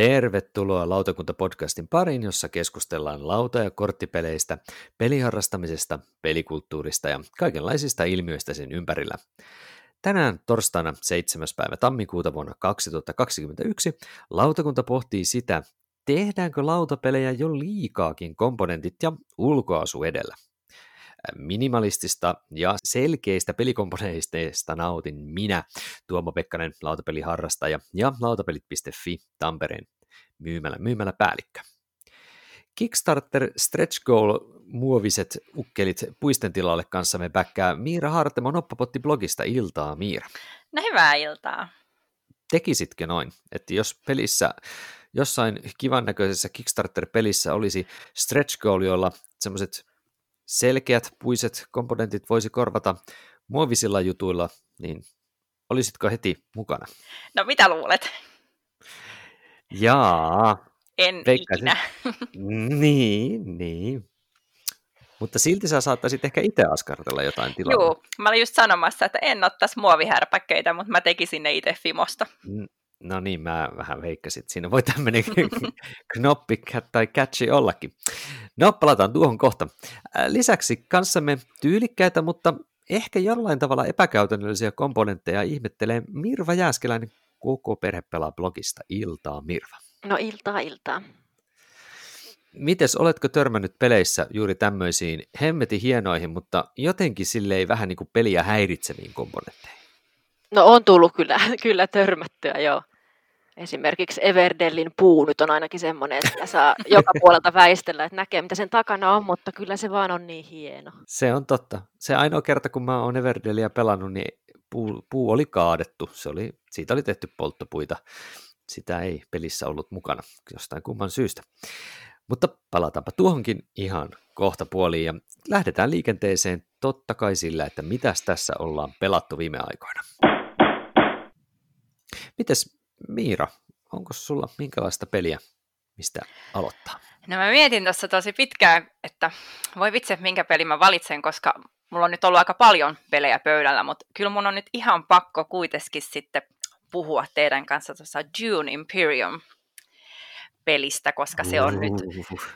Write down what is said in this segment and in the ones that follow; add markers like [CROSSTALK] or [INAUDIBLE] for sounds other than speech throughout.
Tervetuloa Lautakunta-podcastin pariin, jossa keskustellaan lauta- ja korttipeleistä, peliharrastamisesta, pelikulttuurista ja kaikenlaisista ilmiöistä sen ympärillä. Tänään torstaina 7. päivä tammikuuta vuonna 2021 lautakunta pohtii sitä, tehdäänkö lautapelejä jo liikaakin komponentit ja ulkoasu edellä. Minimalistista ja selkeistä pelikomponenteista nautin minä, Tuomo Pekkanen, lautapeliharrastaja ja lautapelit.fi Tampereen myymällä, myymällä päällikkö. Kickstarter Stretch Goal muoviset ukkelit puisten tilalle kanssamme bäkkää Miira Hartemo Noppapotti-blogista. Iltaa, Miira. No hyvää iltaa. Tekisitkö noin, että jos pelissä, jossain kivan näköisessä Kickstarter-pelissä olisi stretch goal, jolla semmoiset selkeät puiset komponentit voisi korvata muovisilla jutuilla, niin olisitko heti mukana? No mitä luulet? Jaa. En veikkasin. ikinä. [LAUGHS] niin, niin. Mutta silti sä saattaisit ehkä itse askartella jotain tilaa. Joo, mä olin just sanomassa, että en ottaisi muovihärpäkkeitä, mutta mä tekisin ne itse Fimosta. No niin, mä vähän veikkasin, että siinä voi tämmöinen [LAUGHS] knoppi tai catchi ollakin. No, palataan tuohon kohta. Lisäksi kanssamme tyylikkäitä, mutta ehkä jollain tavalla epäkäytännöllisiä komponentteja ihmettelee Mirva Jääskeläinen koko perhe pelaa blogista. Iltaa, Mirva. No iltaa, iltaa. Mites, oletko törmännyt peleissä juuri tämmöisiin hemmeti hienoihin, mutta jotenkin silleen vähän niin kuin peliä häiritseviin komponentteihin? No on tullut kyllä, [LAUGHS] kyllä törmättyä, joo. Esimerkiksi Everdellin puu nyt on ainakin semmoinen, että saa [LAUGHS] joka puolelta väistellä, että näkee mitä sen takana on, mutta kyllä se vaan on niin hieno. Se on totta. Se ainoa kerta, kun mä oon Everdellia pelannut, niin puu, puu oli kaadettu. Se oli, siitä oli tehty polttopuita. Sitä ei pelissä ollut mukana jostain kumman syystä. Mutta palataanpa tuohonkin ihan kohta puoliin ja lähdetään liikenteeseen totta kai sillä, että mitäs tässä ollaan pelattu viime aikoina. Mites Miira, onko sulla minkälaista peliä, mistä aloittaa? No mä mietin tuossa tosi pitkään, että voi vitsi, minkä peli mä valitsen, koska mulla on nyt ollut aika paljon pelejä pöydällä, mutta kyllä mun on nyt ihan pakko kuitenkin sitten puhua teidän kanssa tuossa Dune Imperium pelistä, koska se on, nyt,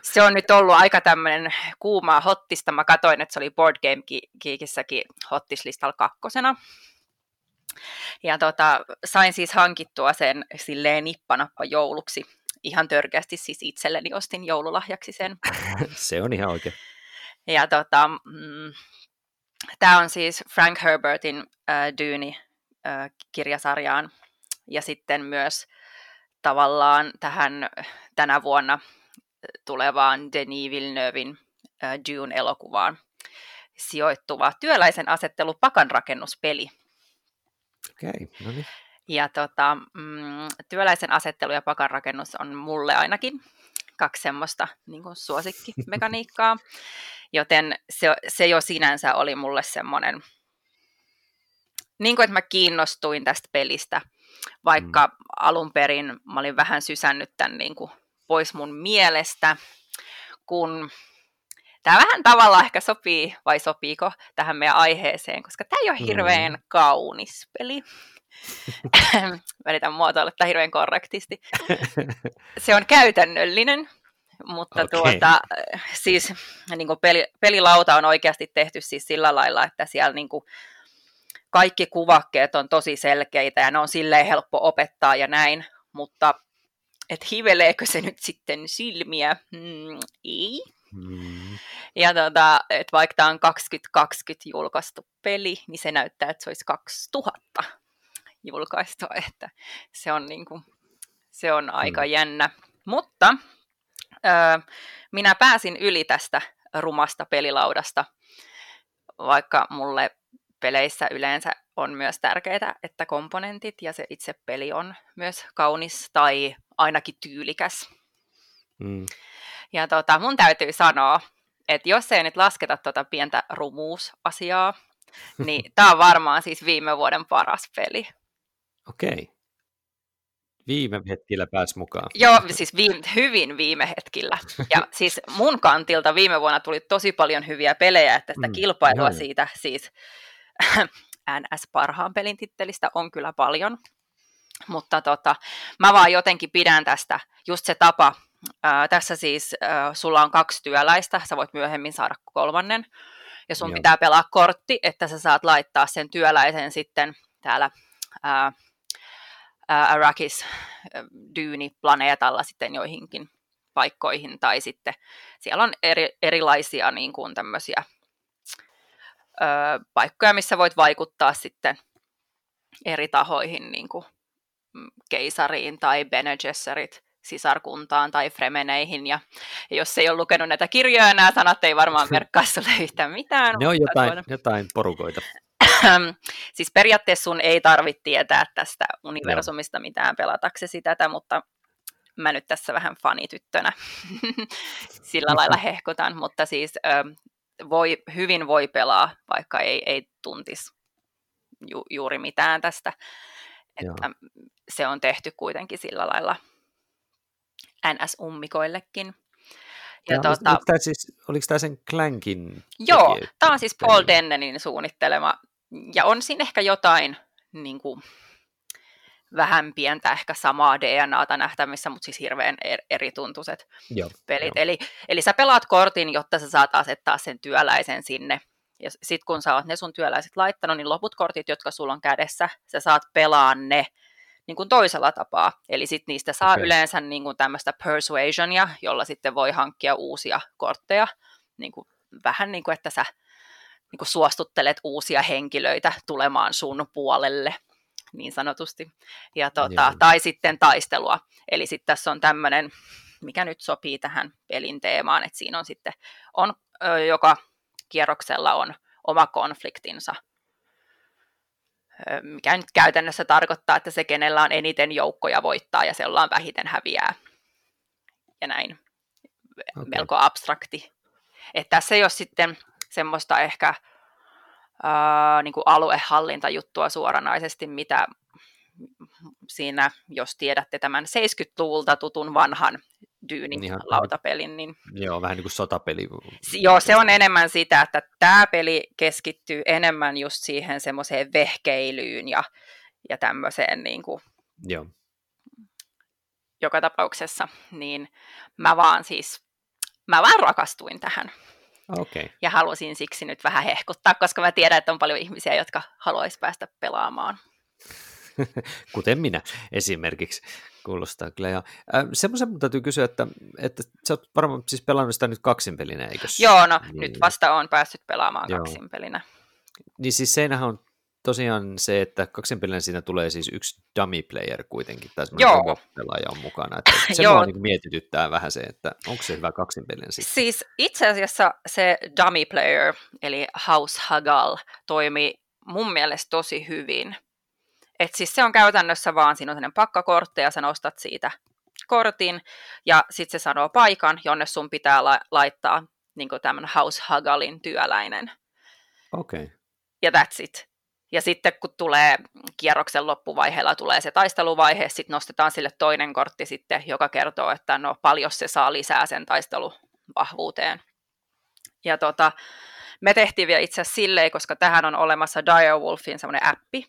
se on nyt ollut aika tämmöinen kuumaa hottista. Mä katsoin, että se oli Board Game Geekissäkin hottislistalla kakkosena. Ja tota, sain siis hankittua sen silleen nippanappa jouluksi. Ihan törkeästi siis itselleni ostin joululahjaksi sen. se on ihan oikein. Ja tota, mm, tämä on siis Frank Herbertin äh, Dune-kirjasarjaan. Äh, ja sitten myös tavallaan tähän tänä vuonna tulevaan Denis Villeneuvein äh, Dune-elokuvaan sijoittuva työläisen asettelu pakanrakennuspeli. Okei, okay, no niin. Ja tota, mm, työläisen asettelu ja pakanrakennus on mulle ainakin kaksi semmoista niin kuin suosikkimekaniikkaa, [LAUGHS] joten se, se jo sinänsä oli mulle semmoinen, niin kuin että mä kiinnostuin tästä pelistä, vaikka mm. alun perin mä olin vähän sysännyt tämän niin kuin pois mun mielestä, kun tämä vähän tavallaan ehkä sopii, vai sopiiko tähän meidän aiheeseen, koska tämä ei ole hirveän mm. kaunis peli. Välitän muotoilla tämä hirveän korrektisti. Se on käytännöllinen, mutta okay. tuota, siis niin kuin peli, pelilauta on oikeasti tehty siis sillä lailla, että siellä niin kuin, kaikki kuvakkeet on tosi selkeitä ja ne on silleen helppo opettaa ja näin, mutta et hiveleekö se nyt sitten silmiä? Mm, ei. Mm. Ja tota, et vaikka tämä on 2020 julkaistu peli, niin se näyttää, että se olisi 2000 julkaistu, [LAUGHS] että se on, niinku, se on aika mm. jännä. Mutta ö, minä pääsin yli tästä rumasta pelilaudasta, vaikka mulle peleissä yleensä on myös tärkeää, että komponentit ja se itse peli on myös kaunis tai ainakin tyylikäs. Mm. Ja tota, mun täytyy sanoa, että jos ei nyt lasketa tuota pientä rumuusasiaa, niin [LAUGHS] tämä on varmaan siis viime vuoden paras peli. Okei. Viime hetkillä pääs mukaan. Joo, siis viime, hyvin viime hetkillä. Ja [LAUGHS] siis mun kantilta viime vuonna tuli tosi paljon hyviä pelejä, että sitä mm, kilpailua joo. siitä siis [LAUGHS] NS parhaan pelin tittelistä on kyllä paljon. Mutta tota, mä vaan jotenkin pidän tästä, just se tapa, ää, tässä siis ää, sulla on kaksi työläistä, sä voit myöhemmin saada kolmannen, ja sun Joo. pitää pelaa kortti, että sä saat laittaa sen työläisen sitten täällä ää, ää, Arrakis dyyniplaneetalla sitten joihinkin paikkoihin, tai sitten siellä on eri, erilaisia niin kuin tämmöisiä ö, paikkoja, missä voit vaikuttaa sitten eri tahoihin, niin kuin mm, keisariin tai Bene Gesserit sisarkuntaan tai fremeneihin, ja jos ei ole lukenut näitä kirjoja, nämä sanat ei varmaan [LAUGHS] merkkaa sulle yhtään mitään. Ne on jotain, jotain porukoita. Siis periaatteessa sun ei tarvitse tietää tästä universumista mitään pelataksesi tätä, mutta mä nyt tässä vähän fanityttönä [LAUGHS] sillä lailla hehkutan, mutta siis voi, hyvin voi pelaa, vaikka ei, ei tuntisi ju, juuri mitään tästä. Että se on tehty kuitenkin sillä lailla NS-ummikoillekin. Ja, ja tuota, oliko, tämä siis, oliko tämä sen Clankin? Joo, tämä on siis Paul Dennenin suunnittelema, ja on siinä ehkä jotain niin kuin, vähän pientä ehkä samaa DNAta nähtävissä, mutta siis hirveän er-, eri tuntuiset Joo, pelit. Jo. Eli, eli sä pelaat kortin, jotta sä saat asettaa sen työläisen sinne. Ja sitten kun sä oot ne sun työläiset laittanut, niin loput kortit, jotka sulla on kädessä, sä saat pelaa ne niin kuin toisella tapaa. Eli sitten niistä saa okay. yleensä niin kuin tämmöistä persuasionia, jolla sitten voi hankkia uusia kortteja. Niin kuin, vähän niin kuin, että sä niin kuin suostuttelet uusia henkilöitä tulemaan sun puolelle niin sanotusti. Ja tota, tai sitten taistelua. Eli sitten tässä on tämmöinen, mikä nyt sopii tähän pelin teemaan, että siinä on sitten, on, joka kierroksella on oma konfliktinsa, mikä nyt käytännössä tarkoittaa, että se, kenellä on eniten joukkoja voittaa ja se on vähiten häviää. Ja näin. Okay. Melko abstrakti. Että tässä ei ole sitten semmoista ehkä ää, niin kuin aluehallintajuttua suoranaisesti, mitä siinä, jos tiedätte tämän 70-luvulta tutun vanhan Dyynin niin, lautapelin. Niin... Joo, vähän niin kuin sotapeli. Joo, se on enemmän sitä, että tämä peli keskittyy enemmän just siihen semmoiseen vehkeilyyn ja, ja tämmöiseen niin kuin, Joo. joka tapauksessa, niin mä vaan siis, mä vaan rakastuin tähän. Okay. Ja halusin siksi nyt vähän hehkuttaa, koska mä tiedän, että on paljon ihmisiä, jotka haluaisi päästä pelaamaan. [LAUGHS] Kuten minä esimerkiksi. Kuulostaa kyllä. Ja, äh, semmoisen mun täytyy kysyä, että, että sä oot varmaan siis pelannut sitä nyt kaksinpelinä, eikö? Joo, no niin. nyt vasta on päässyt pelaamaan Joo. kaksinpelinä. Niin siis seinähän on tosiaan se, että kaksinpelinä siinä tulee siis yksi dummy player kuitenkin, tai semmoinen pelaaja on mukana. Että se [LAUGHS] Joo. niin mietityttää vähän se, että onko se hyvä kaksinpelin sitten. Siis itse asiassa se dummy player, eli House Hagal, toimi mun mielestä tosi hyvin. Et siis se on käytännössä vaan, siinä on sellainen pakkakortti ja sä nostat siitä kortin ja sitten se sanoo paikan, jonne sun pitää la- laittaa niin tämmöinen House Hagalin työläinen. Okei. Okay. Ja that's it. Ja sitten kun tulee kierroksen loppuvaiheella tulee se taisteluvaihe, sitten nostetaan sille toinen kortti sitten, joka kertoo, että no paljon se saa lisää sen taisteluvahvuuteen. Ja tota, me tehtiin vielä itse asiassa silleen, koska tähän on olemassa Direwolfin semmoinen appi,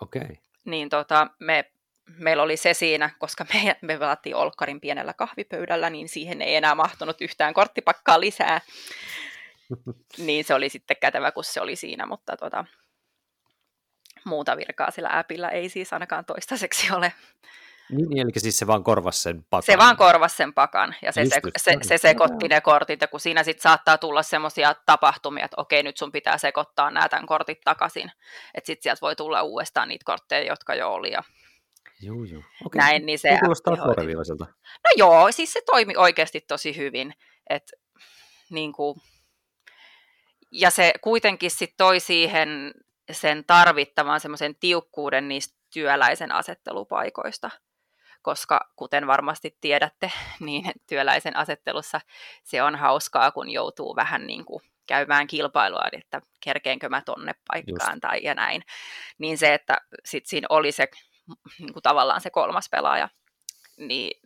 Okei. Okay. Niin tota, me, meillä oli se siinä, koska me, me pelattiin Olkkarin pienellä kahvipöydällä, niin siihen ei enää mahtunut yhtään korttipakkaa lisää. [LAUGHS] niin se oli sitten kätevä, kun se oli siinä, mutta tota, muuta virkaa sillä appilla ei siis ainakaan toistaiseksi ole. Niin, niin, eli siis se vaan korvasi sen pakan. Se vaan korvasi sen pakan, ja se, se, se, se sekoitti ne kortit, ja kun siinä sitten saattaa tulla semmoisia tapahtumia, että okei, nyt sun pitää sekoittaa nämä tämän kortit takaisin, että sitten sieltä voi tulla uudestaan niitä kortteja, jotka jo oli, ja Joo, joo. Okei. Näin, niin se kuulostaa No joo, siis se toimi oikeasti tosi hyvin. Et, niin kuin, ja se kuitenkin sit toi siihen sen tarvittavan semmoisen tiukkuuden niistä työläisen asettelupaikoista koska kuten varmasti tiedätte, [LAUGHS] niin työläisen asettelussa se on hauskaa, kun joutuu vähän niin kuin käymään kilpailua, että kerkeenkö mä tonne paikkaan Just. tai ja näin. Niin se, että sit siinä oli se niin kuin tavallaan se kolmas pelaaja, niin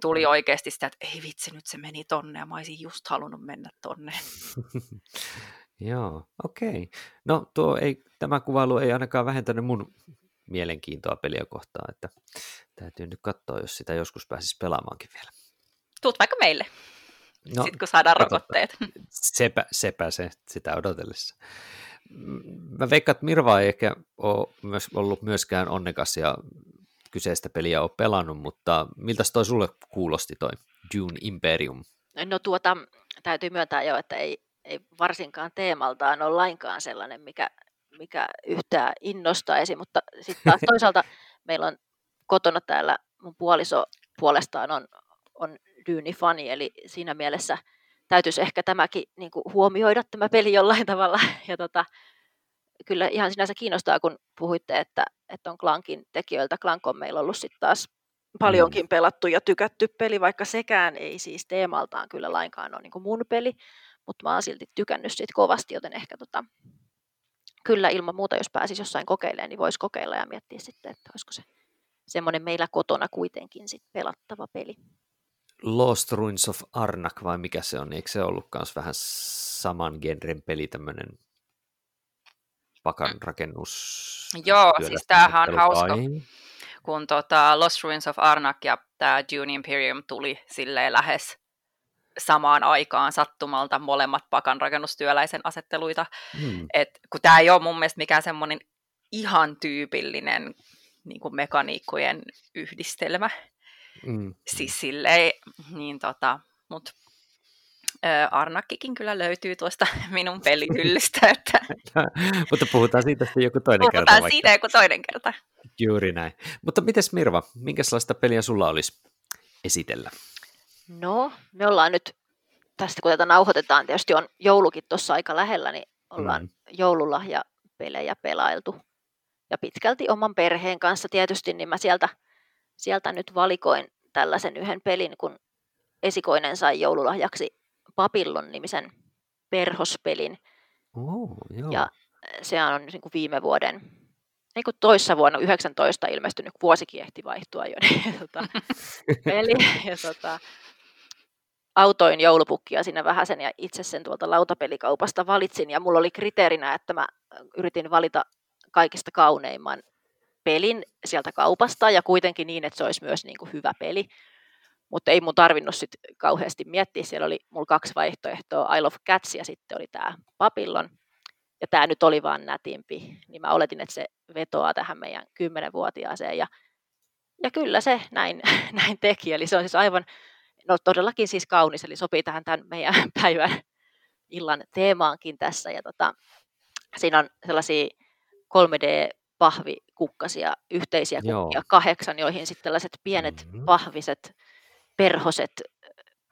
tuli oikeasti sitä, että ei vitsi, nyt se meni tonne ja mä olisin just halunnut mennä tonne. [LAUGHS] Joo, okei. Okay. No tuo ei, tämä kuvailu ei ainakaan vähentänyt mun mielenkiintoa peliä kohtaan, että täytyy nyt katsoa, jos sitä joskus pääsisi pelaamaankin vielä. Tuut vaikka meille, no, sitten kun saadaan katsotaan. rokotteet. Sepä, sepä se, sitä odotellessa. Mä veikkaan, että Mirva ei ehkä ole myös ollut myöskään onnekas ja kyseistä peliä ole pelannut, mutta miltä toi sulle kuulosti toi Dune Imperium? No tuota, täytyy myöntää jo, että ei, ei varsinkaan teemaltaan ole lainkaan sellainen, mikä, mikä yhtään innostaisi, mutta sitten taas toisaalta [LAUGHS] meillä on kotona täällä mun puoliso puolestaan on, on Dune-fani, eli siinä mielessä täytyisi ehkä tämäkin niin kuin huomioida tämä peli jollain tavalla. [LAUGHS] Ja tota, kyllä ihan sinänsä kiinnostaa, kun puhuitte, että, että on Clankin tekijöiltä. Clank on meillä ollut sitten taas paljonkin mm. pelattu ja tykätty peli, vaikka sekään ei siis teemaltaan kyllä lainkaan ole niin kuin mun peli, mutta mä oon silti tykännyt siitä kovasti, joten ehkä tota, kyllä ilman muuta, jos pääsisi jossain kokeilemaan, niin voisi kokeilla ja miettiä sitten, että olisiko se semmoinen meillä kotona kuitenkin sit pelattava peli. Lost Ruins of Arnak vai mikä se on, eikö se ollut myös vähän saman genren peli, tämmöinen pakan rakennus? Joo, siis tämähän on hauska, kun tota Lost Ruins of Arnak ja tämä Dune Imperium tuli silleen lähes samaan aikaan sattumalta molemmat pakan rakennustyöläisen asetteluita. Hmm. Et, kun tämä ei ole mun mielestä mikään semmoinen ihan tyypillinen niin kuin mekaniikkojen yhdistelmä. Mm. Siis silleen, niin tota, mut Arnakkikin kyllä löytyy tuosta [LAUGHS] minun pelihyllystä. [LAUGHS] Että... Mutta puhutaan siitä sitten joku toinen puhutaan kerta. Puhutaan siitä joku toinen kerta. Juuri näin. Mutta mites Mirva, minkälaista peliä sulla olisi esitellä? No, me ollaan nyt, tästä kun tätä nauhoitetaan, tietysti on joulukin tuossa aika lähellä, niin ollaan mm. joululahja pelejä pelailtu. Ja pitkälti oman perheen kanssa tietysti, niin mä sieltä, sieltä nyt valikoin tällaisen yhden pelin, kun esikoinen sai joululahjaksi Papillon-nimisen perhospelin. Oh, joo. Ja se on niin kuin viime vuoden, niin kuin toissa vuonna 19 ilmestynyt, vuosikin ehti vaihtua jo, niin, [LAUGHS] tota, [LAUGHS] peli. Ja, tota, autoin joulupukkia sinne sen ja itse sen tuolta lautapelikaupasta valitsin. Ja mulla oli kriteerinä, että mä yritin valita kaikista kauneimman pelin sieltä kaupasta ja kuitenkin niin, että se olisi myös niin kuin hyvä peli. Mutta ei mun tarvinnut sit kauheasti miettiä. Siellä oli mulla kaksi vaihtoehtoa, I Love Cats ja sitten oli tämä Papillon. Ja tämä nyt oli vaan nätimpi, niin mä oletin, että se vetoaa tähän meidän kymmenenvuotiaaseen. Ja, ja kyllä se näin, [LAUGHS] näin teki. Eli se on siis aivan, no todellakin siis kaunis, eli sopii tähän tämän meidän [LAUGHS] päivän illan teemaankin tässä. Ja tota, siinä on sellaisia 3D-pahvikukkasia, yhteisiä kukkia, Joo. kahdeksan, joihin sitten tällaiset pienet mm-hmm. pahviset perhoset,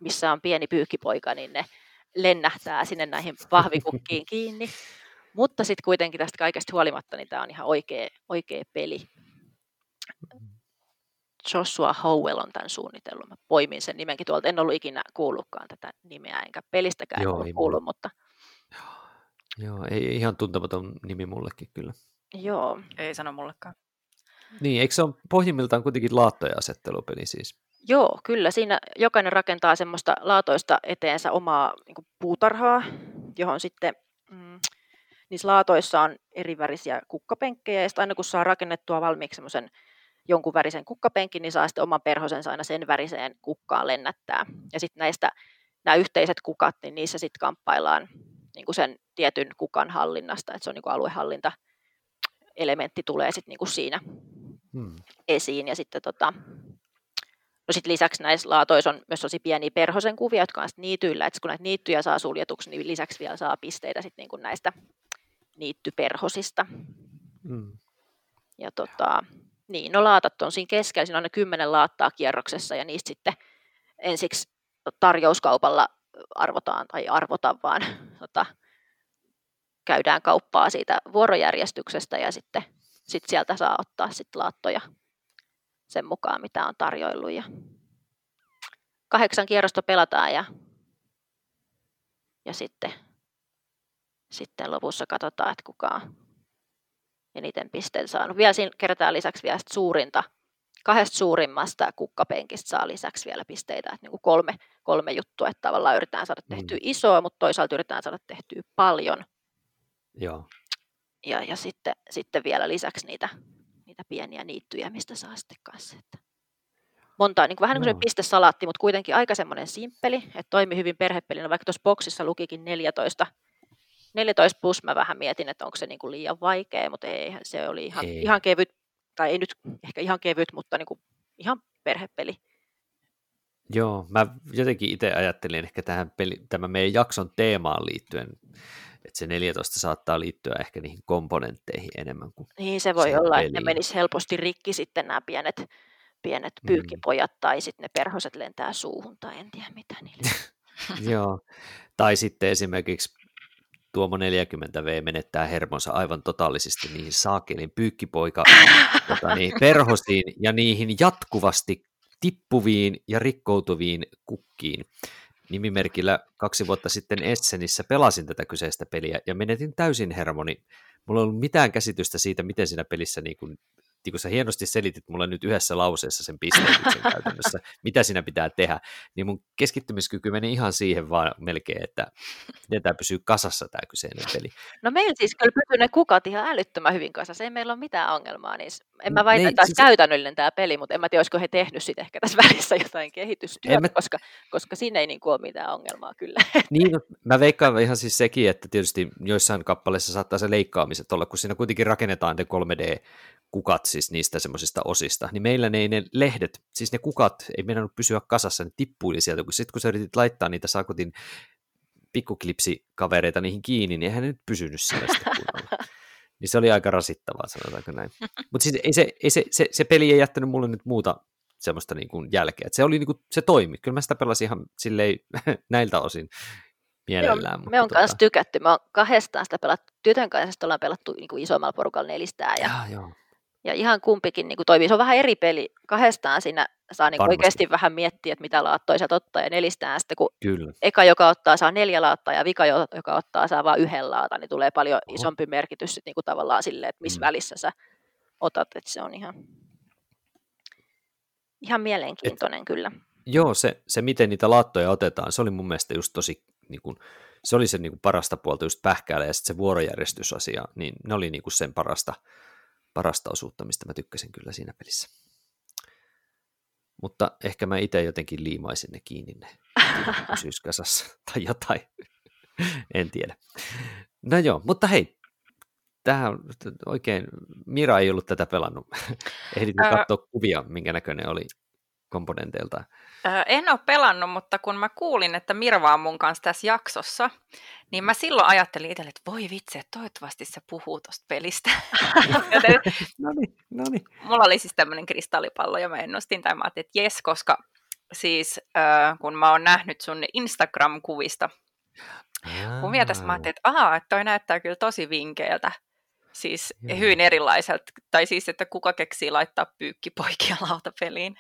missä on pieni pyykkipoika, niin ne lennähtää sinne näihin pahvikukkiin [LAUGHS] kiinni. Mutta sitten kuitenkin tästä kaikesta huolimatta, niin tämä on ihan oikea, oikea peli. Joshua Howell on tämän suunnitellut. Mä poimin sen nimenkin tuolta. En ollut ikinä kuullutkaan tätä nimeä, enkä pelistäkään Joo, ollut kuullut, mutta... Joo, ei ihan tuntematon nimi mullekin kyllä. Joo. Ei sano mullekaan. Niin, eikö se ole pohjimmiltaan kuitenkin laattoja asettelupeli siis? Joo, kyllä. Siinä jokainen rakentaa semmoista laatoista eteensä omaa niin puutarhaa, johon sitten mm, niissä laatoissa on eri värisiä kukkapenkkejä, ja aina kun saa rakennettua valmiiksi semmoisen jonkun värisen kukkapenkin, niin saa sitten oman perhosensa aina sen väriseen kukkaan lennättää. Ja sitten näistä nämä yhteiset kukat, niin niissä sitten kamppaillaan niin kuin sen tietyn kukan hallinnasta, että se on niin kuin aluehallinta elementti tulee sitten niin kuin siinä hmm. esiin. Ja sitten tota, No sitten lisäksi näissä laatoissa on myös tosi pieniä perhosen kuvia, jotka on niityillä, että kun näitä niittyjä saa suljetuksi, niin lisäksi vielä saa pisteitä sitten niin kuin näistä niittyperhosista. Mm. Ja tota, niin, no laatat on siinä keskellä, siinä on ne kymmenen laattaa kierroksessa ja niistä sitten ensiksi tarjouskaupalla arvotaan tai arvotaan vaan [LAUGHS] tota, käydään kauppaa siitä vuorojärjestyksestä ja sitten sit sieltä saa ottaa sit laattoja sen mukaan, mitä on tarjoillut. Ja kahdeksan kierrosta pelataan ja, ja sitten, sitten lopussa katsotaan, että kuka on eniten pisteitä saanut. Vielä siinä kerätään lisäksi vielä suurinta, kahdesta suurimmasta kukkapenkistä saa lisäksi vielä pisteitä, että niin kuin kolme, kolme juttua, että tavallaan yritetään saada tehtyä mm. isoa, mutta toisaalta yritetään saada tehtyä paljon. Joo. Ja, ja sitten, sitten vielä lisäksi niitä niitä pieniä niittyjä, mistä saa sitten kanssa. Että monta, niin kuin, vähän niin kuin pistesalaatti, mutta kuitenkin aika semmoinen simppeli, että toimi hyvin perhepelinä, vaikka tuossa boksissa lukikin 14, 14 plus mä vähän mietin, että onko se niin kuin liian vaikea, mutta ei, se oli ihan, ei. ihan kevyt, tai ei nyt ehkä ihan kevyt, mutta niin kuin ihan perhepeli. Joo, mä jotenkin itse ajattelin ehkä tähän peli, tämän meidän jakson teemaan liittyen, että se 14 saattaa liittyä ehkä niihin komponentteihin enemmän kuin Niin se voi olla, peliin. että ne menisi helposti rikki sitten nämä pienet, pienet mm. pyykkipojat, mm. tai sitten ne perhoset lentää suuhun, tai en tiedä mitä niille. [LAUGHS] Joo, tai sitten esimerkiksi Tuomo 40V menettää hermonsa aivan totaalisesti niihin saakelin pyykkipoika tota niin, [LAUGHS] perhosiin ja niihin jatkuvasti tippuviin ja rikkoutuviin kukkiin. Nimimerkillä kaksi vuotta sitten Essenissä pelasin tätä kyseistä peliä ja menetin täysin hermoni. Mulla ei ollut mitään käsitystä siitä, miten siinä pelissä niin kuin niin kun sä hienosti selitit mulle nyt yhdessä lauseessa sen pisteytyksen [LAUGHS] käytännössä, mitä siinä pitää tehdä, niin mun keskittymiskyky meni ihan siihen vaan melkein, että miten tämä pysyy kasassa tämä kyseinen peli. No meillä siis kyllä pysyy ne kukat ihan älyttömän hyvin kasassa, ei meillä ole mitään ongelmaa, niin en mä väitä, että olisi siis... käytännöllinen tämä peli, mutta en mä tiedä, olisiko he tehnyt sitten ehkä tässä [LAUGHS] välissä jotain kehitystyötä, mä... koska, koska siinä ei niin kuin ole mitään ongelmaa kyllä. [LAUGHS] Niin, no, mä veikkaan ihan siis sekin, että tietysti joissain kappaleissa saattaa se leikkaamiset olla, kun siinä kuitenkin rakennetaan ne 3D kukat siis niistä semmoisista osista, niin meillä ne, ne lehdet, siis ne kukat ei meinannut pysyä kasassa, ne tippuili sieltä, kun sitten kun sä yritit laittaa niitä Sakutin pikkuklipsikavereita niihin kiinni, niin eihän ne nyt pysynyt siellä [LAUGHS] Niin se oli aika rasittavaa, sanotaanko näin. [LAUGHS] Mutta siis ei se, ei se, se, se, peli ei jättänyt mulle nyt muuta semmoista niin kuin jälkeä. Et se, oli, niin kuin, se toimi. Kyllä mä sitä pelasin ihan silleen [LAUGHS] näiltä osin mielellään. Joo, me on tota... kanssa tykätty. Me on kahdestaan sitä pelattu. Tytön kanssa ollaan pelattu niin kuin isommalla porukalla nelistää. Ja, ja, joo. Ja ihan kumpikin niin kuin toimii. Se on vähän eri peli. Kahdestaan siinä saa niin oikeasti vähän miettiä, että mitä laattoja sieltä ottaa ja nelistään sitten, kun Kyllä. eka, joka ottaa, saa neljä laattaa ja vika, joka ottaa, saa vain yhden laatan, niin tulee paljon Oho. isompi merkitys sit, niin kuin tavallaan silleen, että missä mm. välissä sä otat, että se on ihan, ihan mielenkiintoinen Et, kyllä. Joo, se, se miten niitä laattoja otetaan, se oli mun mielestä just tosi, niin kuin, se oli se niin kuin parasta puolta just pähkäällä ja sitten se vuorojärjestysasia, niin ne oli niin kuin sen parasta, parasta osuutta, mistä mä tykkäsin kyllä siinä pelissä. Mutta ehkä mä itse jotenkin liimaisin ne kiinni ne [LAUGHS] syyskasassa tai jotain. en tiedä. No joo, mutta hei, tähän oikein, Mira ei ollut tätä pelannut. [LAUGHS] Ehditin Ää... katsoa kuvia, minkä näköinen oli komponenteilta. En ole pelannut, mutta kun mä kuulin, että Mirva on mun kanssa tässä jaksossa, niin mä silloin ajattelin itselle, että voi vitsi, että toivottavasti se puhuu tuosta pelistä. [LAUGHS] no niin, no niin. Mulla oli siis tämmöinen kristallipallo ja mä ennustin tai mä ajattelin, että jes, koska siis kun mä oon nähnyt sun Instagram-kuvista kuvia tässä, mä ajattelin, että ahaa, että toi näyttää kyllä tosi vinkeiltä. Siis Joo. hyvin erilaiselta, tai siis, että kuka keksii laittaa pyykkipoikia [LAUGHS] lautapeliin.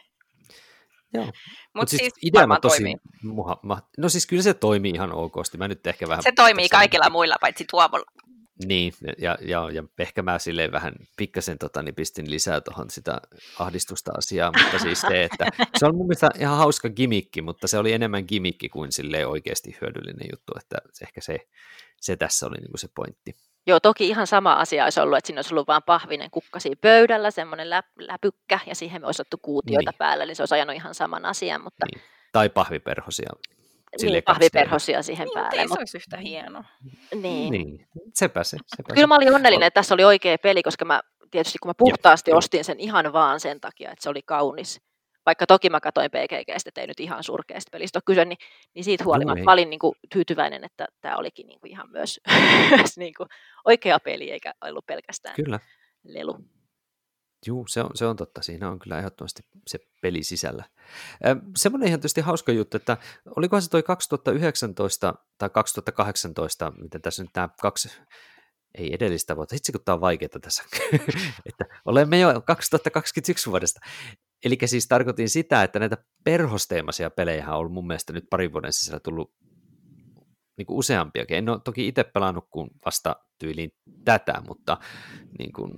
Joo. Mutta Mut siis, siis idea tosi muha, ma, no siis kyllä se toimii ihan okosti. Mä nyt ehkä vähän... Se toimii kaikilla muilla paitsi Tuomolla. Niin, ja, ja, ja ehkä mä silleen vähän pikkasen tota, niin pistin lisää tuohon sitä ahdistusta asiaa, mutta siis se, että se on mun mielestä ihan hauska gimikki, mutta se oli enemmän gimikki kuin silleen oikeasti hyödyllinen juttu, että ehkä se, se tässä oli niin kuin se pointti. Joo, toki ihan sama asia olisi ollut, että siinä olisi ollut vain pahvinen kukkasi pöydällä, semmoinen läp, läpykkä, ja siihen me olisi otettu kuutioita niin. päällä, eli se olisi ajanut ihan saman asian. Mutta... Niin. Tai pahviperhosia. Niin, pahviperhosia siihen niin, päälle. Ei se olisi yhtä hieno. Niin. niin. Sepä se. Sepä Kyllä mä olin onnellinen, että tässä oli oikea peli, koska mä tietysti kun mä puhtaasti Jep. ostin sen ihan vaan sen takia, että se oli kaunis, vaikka toki mä katsoin PGGstä, että ei nyt ihan surkeasta pelistä ole kyse, niin, niin siitä huolimatta mä olin niin kuin, tyytyväinen, että tämä olikin niin kuin, ihan myös, [LAUGHS] niin kuin, oikea peli, eikä ollut pelkästään kyllä. lelu. Joo, se on, se on totta. Siinä on kyllä ehdottomasti se peli sisällä. semmoinen ihan tietysti hauska juttu, että olikohan se toi 2019 tai 2018, miten tässä nyt nämä kaksi ei edellistä vuotta, itse kun tämä on vaikeaa tässä, [LAUGHS] että olemme jo 2021 vuodesta. Eli siis tarkoitin sitä, että näitä perhosteemaisia pelejä on ollut mun mielestä nyt parin vuoden sisällä tullut niin kuin useampiakin. En ole toki itse pelannut kuin vasta tyyliin tätä, mutta niin kuin,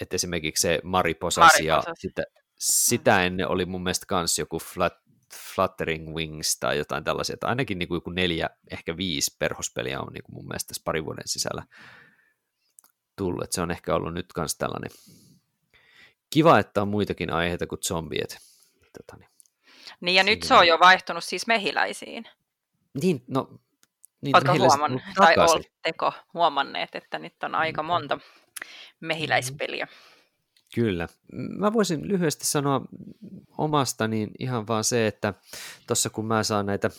että esimerkiksi se Mariposas, ja sitä, sitä ennen oli mun mielestä myös joku Flat, Fluttering Wings tai jotain tällaisia, että ainakin niin kuin joku neljä, ehkä viisi perhospeliä on niin kuin mun mielestä tässä parin vuoden sisällä tullut, että se on ehkä ollut nyt myös tällainen kiva, että on muitakin aiheita kuin zombiet. Tota, niin. niin ja nyt se on jo vaihtunut siis mehiläisiin. Niin, no... Niin, Oletko huomannut, tai oletteko huomanneet, että nyt on aika monta mehiläispeliä? Kyllä. Mä voisin lyhyesti sanoa omasta, niin ihan vaan se, että tuossa kun mä saan näitä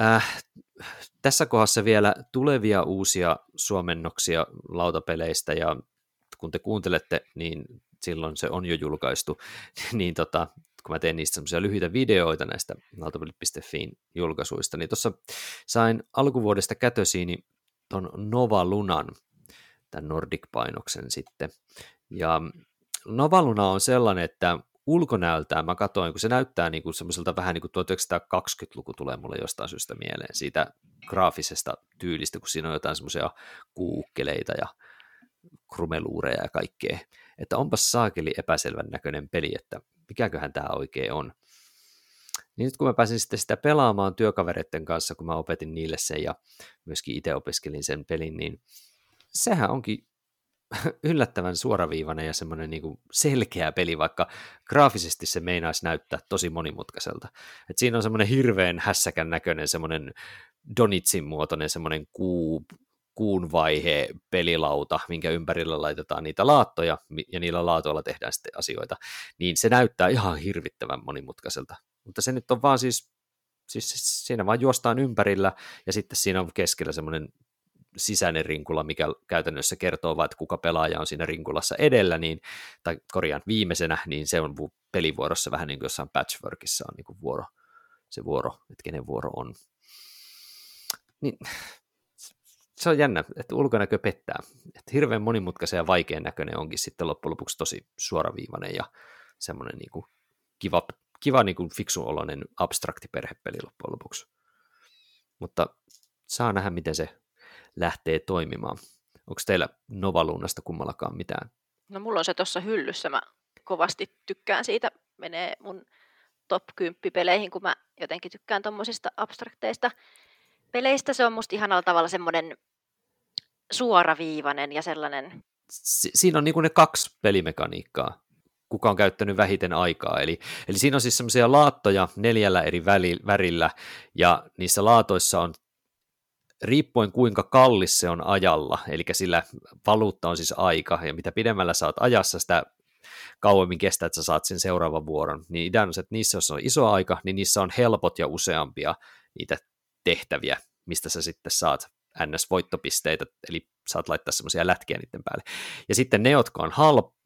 äh, tässä kohdassa vielä tulevia uusia suomennoksia lautapeleistä ja kun te kuuntelette, niin silloin se on jo julkaistu, [LAUGHS] niin tota, kun mä teen niistä semmoisia lyhyitä videoita näistä lautapelit.fiin julkaisuista, niin tuossa sain alkuvuodesta kätösiini ton Nova Lunan, tämän Nordic-painoksen sitten, ja Nova Luna on sellainen, että ulkonäöltään mä katsoin, kun se näyttää niin kuin semmoiselta vähän niin kuin 1920-luku tulee mulle jostain syystä mieleen siitä graafisesta tyylistä, kun siinä on jotain semmoisia kuukkeleita ja krumeluureja ja kaikkea. Että onpas saakeli epäselvän näköinen peli, että mikäköhän tämä oikein on. Niin nyt kun mä pääsin sitten sitä pelaamaan työkavereiden kanssa, kun mä opetin niille sen ja myöskin itse opiskelin sen pelin, niin sehän onkin [LAUGHS] yllättävän suoraviivainen ja semmoinen niin selkeä peli, vaikka graafisesti se meinaisi näyttää tosi monimutkaiselta. Et siinä on semmoinen hirveän hässäkän näköinen semmoinen Donitsin muotoinen semmoinen kuu, kuun vaihe pelilauta, minkä ympärillä laitetaan niitä laattoja, ja niillä laatoilla tehdään sitten asioita, niin se näyttää ihan hirvittävän monimutkaiselta. Mutta se nyt on vaan siis, siis siinä vaan juostaan ympärillä, ja sitten siinä on keskellä semmoinen sisäinen rinkula, mikä käytännössä kertoo vain, että kuka pelaaja on siinä rinkulassa edellä, niin, tai korjaan viimeisenä, niin se on pelivuorossa vähän niin kuin jossain patchworkissa on niin kuin vuoro, se vuoro, että kenen vuoro on. Niin, se on jännä, että ulkonäkö pettää. Että hirveän monimutkaisen ja vaikean näköinen onkin sitten loppujen lopuksi tosi suoraviivainen ja semmoinen niin kuin kiva, kiva niin kuin fiksun oloinen abstrakti perhepeli loppujen lopuksi. Mutta saa nähdä, miten se lähtee toimimaan. Onko teillä Novaluunasta kummallakaan mitään? No mulla on se tuossa hyllyssä, mä kovasti tykkään siitä, menee mun top 10 peleihin, kun mä jotenkin tykkään tuommoisista abstrakteista peleistä. Se on musta ihanalla tavalla semmoinen suoraviivainen ja sellainen... Si- siinä on niin ne kaksi pelimekaniikkaa, kuka on käyttänyt vähiten aikaa. Eli, eli siinä on siis semmoisia laattoja neljällä eri värillä, ja niissä laatoissa on riippuen kuinka kallis se on ajalla, eli sillä valuutta on siis aika, ja mitä pidemmällä saat ajassa, sitä kauemmin kestää, että sä saat sen seuraavan vuoron. Niin ideana on, että niissä, jos on iso aika, niin niissä on helpot ja useampia niitä tehtäviä, mistä sä sitten saat NS-voittopisteitä, eli saat laittaa semmoisia lätkiä niiden päälle. Ja sitten ne, jotka on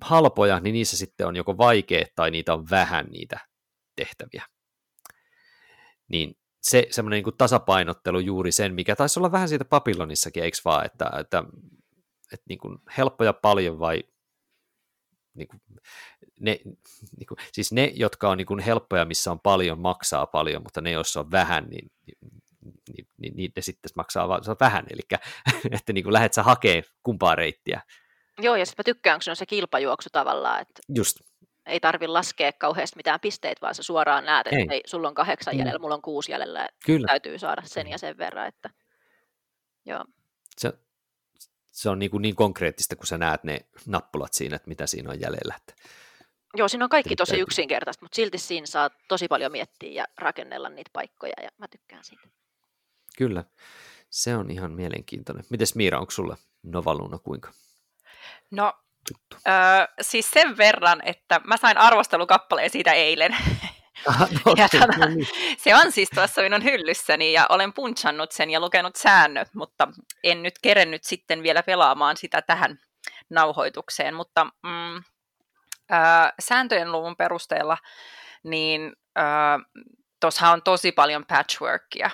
halpoja, niin niissä sitten on joko vaikea tai niitä on vähän niitä tehtäviä. Niin se semmoinen niin tasapainottelu juuri sen, mikä taisi olla vähän siitä Babylonissakin, eikö vaan, että, että, että niin kuin helppoja paljon vai niin kuin, ne, niin kuin, siis ne, jotka on niin kuin helppoja, missä on paljon, maksaa paljon, mutta ne, joissa on vähän, niin, niin, niin, niin, ne sitten maksaa vaan vähän, eli [LAUGHS] että niin kuin lähdet sä hakee kumpaa reittiä. Joo, ja sitten mä tykkään, kun se on se kilpajuoksu tavallaan, että Just ei tarvi laskea kauheasti mitään pisteitä, vaan sä suoraan näet, että ei. Ei, sulla on kahdeksan mm. jäljellä, mulla on kuusi jäljellä, Kyllä. täytyy saada sen ja sen verran. Että... Joo. Se, se on niin, kuin niin konkreettista, kun sä näet ne nappulat siinä, että mitä siinä on jäljellä. Että... Joo, siinä on kaikki tosi yksinkertaista, mutta silti siinä saa tosi paljon miettiä ja rakennella niitä paikkoja, ja mä tykkään siitä. Kyllä, se on ihan mielenkiintoinen. Mites Miira, onko sulla Novaluna kuinka? No? Öö, siis sen verran, että mä sain arvostelukappaleen siitä eilen. [LAUGHS] Aha, no, ja tota, no niin. Se on siis tuossa minun hyllyssäni ja olen punchannut sen ja lukenut säännöt, mutta en nyt kerennyt sitten vielä pelaamaan sitä tähän nauhoitukseen. Mutta mm, öö, sääntöjen luvun perusteella niin öö, tuossa on tosi paljon patchworkia.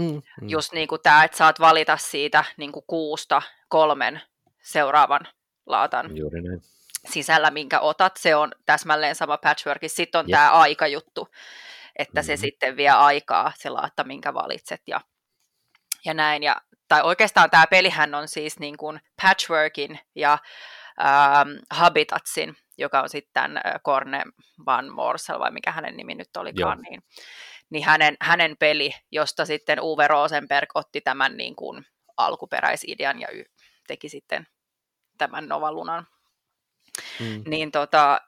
Mm, mm. Just niin kuin tämä, että saat valita siitä niin kuin kuusta kolmen seuraavan laatan Juuri näin. sisällä, minkä otat. Se on täsmälleen sama patchwork. Sitten on yep. tämä aikajuttu, että mm-hmm. se sitten vie aikaa, se laatta, minkä valitset ja, ja näin. Ja, tai oikeastaan tämä pelihän on siis niin kuin patchworkin ja ähm, Habitatsin, joka on sitten äh, Korne Van Morsel, vai mikä hänen nimi nyt olikaan, niin, niin hänen, hänen peli, josta sitten Uwe Rosenberg otti tämän niin kuin alkuperäisidean ja y- teki sitten tämän Novalunan. mm. niin, tota,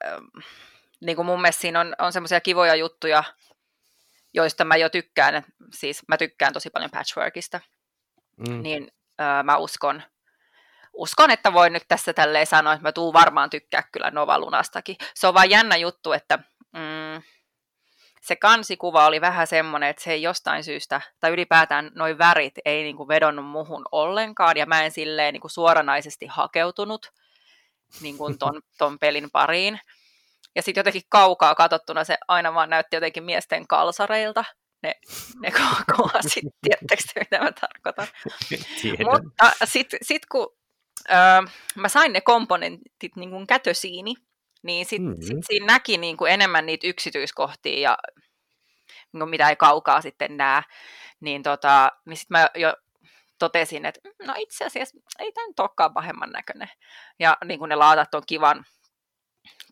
niin kuin mun mielestä siinä on, on semmoisia kivoja juttuja, joista mä jo tykkään, siis mä tykkään tosi paljon patchworkista, mm. niin ö, mä uskon, uskon, että voin nyt tässä tälleen sanoa, että mä tuun varmaan tykkää kyllä Nova Lunastakin. Se on vaan jännä juttu, että se kansikuva oli vähän semmoinen, että se ei jostain syystä, tai ylipäätään noin värit ei niin kuin vedonnut muhun ollenkaan, ja mä en silleen niin kuin suoranaisesti hakeutunut niin kuin [LAUGHS] ton, ton pelin pariin. Ja sitten jotenkin kaukaa katsottuna se aina vaan näytti jotenkin miesten kalsareilta, ne, ne kovasit, [LAUGHS] tiedättekö mitä mä tarkoitan? Tiedän. Mutta sitten sit kun öö, mä sain ne komponentit niin kuin kätösiini, niin sitten mm-hmm. sit siinä näki niin kuin enemmän niitä yksityiskohtia, ja kuin mitä ei kaukaa sitten näe, niin, tota, niin sitten mä jo totesin, että mm, no itse asiassa ei tämä nyt olekaan pahemman näköinen. Ja niin kuin ne laatat on kivan,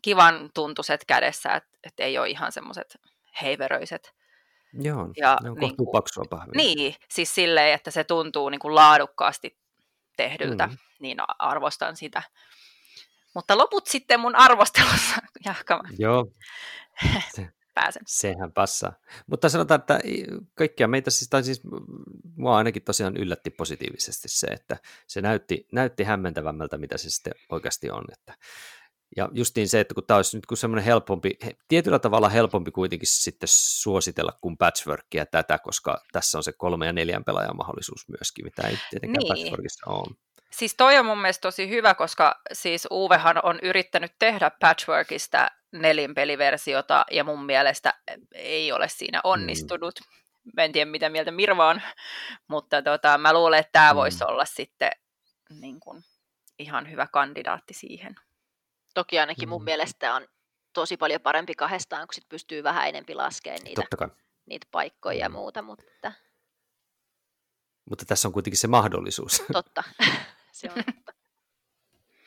kivan tuntuiset kädessä, että et ei ole ihan semmoiset heiveröiset. Joo, ja, ne on niin kohtuu paksua pahvia. Niin, siis silleen, että se tuntuu niin kuin laadukkaasti tehdyltä, mm. niin arvostan sitä. Mutta loput sitten mun arvostelussa, [LAUGHS] Jahkama. Joo. [LAUGHS] Se, Pääsen. Sehän passaa. Mutta sanotaan, että kaikkia meitä siis, tai siis mua ainakin tosiaan yllätti positiivisesti se, että se näytti, näytti hämmentävämmältä, mitä se sitten oikeasti on. Että, ja justiin se, että kun tämä olisi nyt kun semmoinen helpompi, tietyllä tavalla helpompi kuitenkin sitten suositella kuin patchworkia tätä, koska tässä on se kolme ja neljän pelaajan mahdollisuus myöskin, mitä ei tietenkään niin. patchworkissa ole. Siis toi on mun mielestä tosi hyvä, koska siis Uvehan on yrittänyt tehdä Patchworkista nelinpeliversiota ja mun mielestä ei ole siinä mm. onnistunut. Mm. En tiedä mitä mieltä Mirva on, mutta tota, mä luulen, että tämä mm. voisi olla sitten niin kun, ihan hyvä kandidaatti siihen. Toki ainakin mun mm. mielestä on tosi paljon parempi kahdestaan, kun sit pystyy vähän enempi laskemaan niitä, niitä paikkoja mm. ja muuta. Mutta... mutta tässä on kuitenkin se mahdollisuus. Totta. [LAUGHS] se on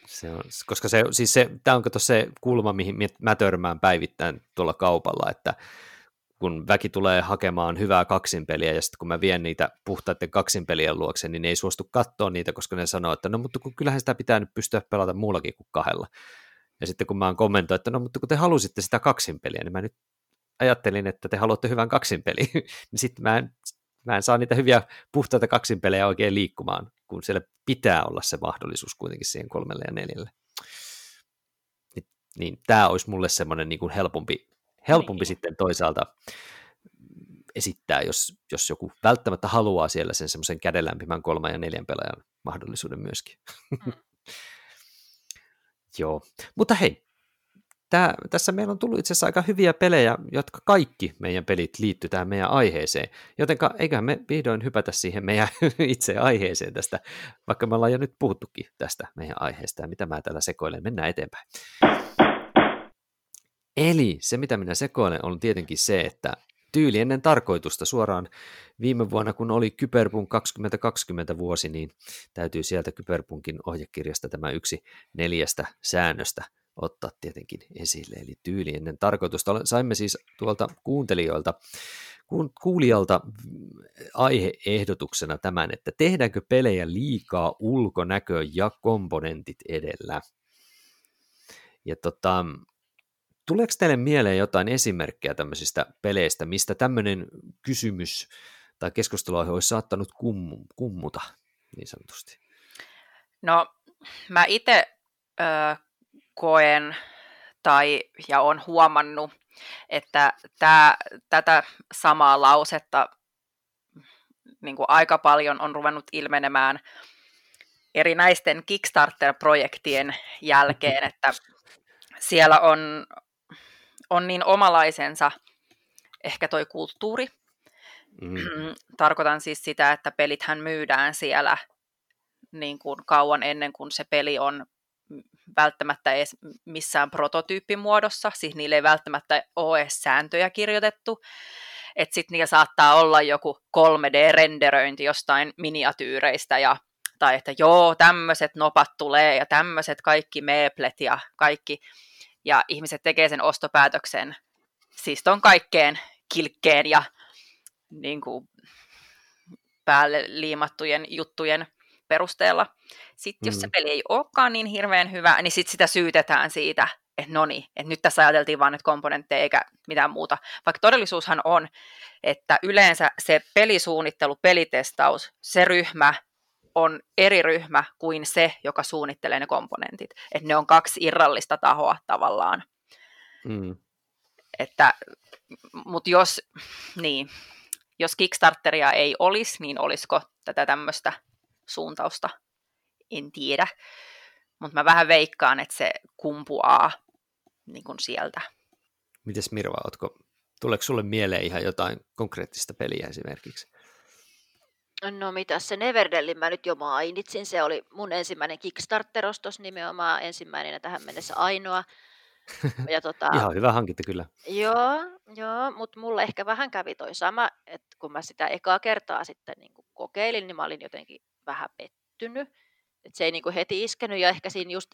Se on, koska se, siis se, tämä on se kulma, mihin mä törmään päivittäin tuolla kaupalla, että kun väki tulee hakemaan hyvää kaksinpeliä, ja sitten kun mä vien niitä puhtaiden kaksinpelien luokse, niin ne ei suostu katsoa niitä, koska ne sanoo, että no mutta kun kyllähän sitä pitää nyt pystyä pelata muullakin kuin kahdella. Ja sitten kun mä oon kommentoinut, että no mutta kun te halusitte sitä kaksinpeliä, niin mä nyt ajattelin, että te haluatte hyvän kaksinpeliä, [LAUGHS] niin sitten mä mä en saa niitä hyviä puhtaita kaksinpelejä oikein liikkumaan, kun siellä pitää olla se mahdollisuus kuitenkin siihen kolmelle ja neljälle. Niin, niin tämä olisi mulle semmoinen niin kuin helpompi, helpompi niin. sitten toisaalta esittää, jos, jos joku välttämättä haluaa siellä sen semmoisen kädenlämpimän kolman ja neljän pelaajan mahdollisuuden myöskin. Mm. [LAUGHS] Joo, mutta hei, tää, tässä meillä on tullut itse asiassa aika hyviä pelejä, jotka kaikki meidän pelit liittyy tähän meidän aiheeseen. Joten eiköhän me vihdoin hypätä siihen meidän [LAUGHS] itse aiheeseen tästä, vaikka me ollaan jo nyt puhuttukin tästä meidän aiheesta ja mitä mä täällä sekoilen. Mennään eteenpäin. Eli se, mitä minä sekoilen, on tietenkin se, että tyyli ennen tarkoitusta suoraan viime vuonna, kun oli Kyberpunk 2020 vuosi, niin täytyy sieltä Kyberpunkin ohjekirjasta tämä yksi neljästä säännöstä ottaa tietenkin esille, eli tyyli ennen tarkoitusta. Saimme siis tuolta kuuntelijoilta, kuulijalta aiheehdotuksena tämän, että tehdäänkö pelejä liikaa ulkonäkö ja komponentit edellä. Ja tota, tuleeko teille mieleen jotain esimerkkejä tämmöisistä peleistä, mistä tämmöinen kysymys tai keskustelu olisi saattanut kummu, kummuta niin sanotusti? No, mä itse koen tai ja on huomannut, että tää, tätä samaa lausetta niin kuin aika paljon on ruvennut ilmenemään erinäisten Kickstarter-projektien jälkeen, [LAUGHS] että siellä on, on niin omalaisensa ehkä toi kulttuuri. Mm. [CLEARS THROAT] Tarkoitan siis sitä, että pelithän myydään siellä niin kuin kauan ennen kuin se peli on välttämättä edes missään prototyyppimuodossa, siis niille ei välttämättä ole edes sääntöjä kirjoitettu, että sitten niillä saattaa olla joku 3D-renderöinti jostain miniatyyreistä ja tai että joo, tämmöiset nopat tulee ja tämmöiset kaikki meeplet ja kaikki, ja ihmiset tekee sen ostopäätöksen. Siis ton kaikkeen kilkkeen ja niin kuin, päälle liimattujen juttujen perusteella. Sitten jos mm. se peli ei olekaan niin hirveän hyvä, niin sitten sitä syytetään siitä, että no niin, että nyt tässä ajateltiin vain nyt komponentteja eikä mitään muuta. Vaikka todellisuushan on, että yleensä se pelisuunnittelu, pelitestaus, se ryhmä on eri ryhmä kuin se, joka suunnittelee ne komponentit. Että ne on kaksi irrallista tahoa tavallaan. Mm. Että, mutta jos, niin, jos Kickstarteria ei olisi, niin olisiko tätä tämmöistä suuntausta? En tiedä. Mutta mä vähän veikkaan, että se kumpuaa niin kuin sieltä. Mites Mirva, ootko, tuleeko sulle mieleen ihan jotain konkreettista peliä esimerkiksi? No mitä se Neverdellin mä nyt jo mainitsin, se oli mun ensimmäinen Kickstarter-ostos nimenomaan, ensimmäinen ja tähän mennessä ainoa. [LAUGHS] Ja tota, Ihan hyvä hankinta kyllä. Joo, joo mutta mulle ehkä vähän kävi toi sama, että kun mä sitä ekaa kertaa sitten niin kokeilin, niin mä olin jotenkin vähän pettynyt. Että se ei niin heti iskenyt ja ehkä siinä just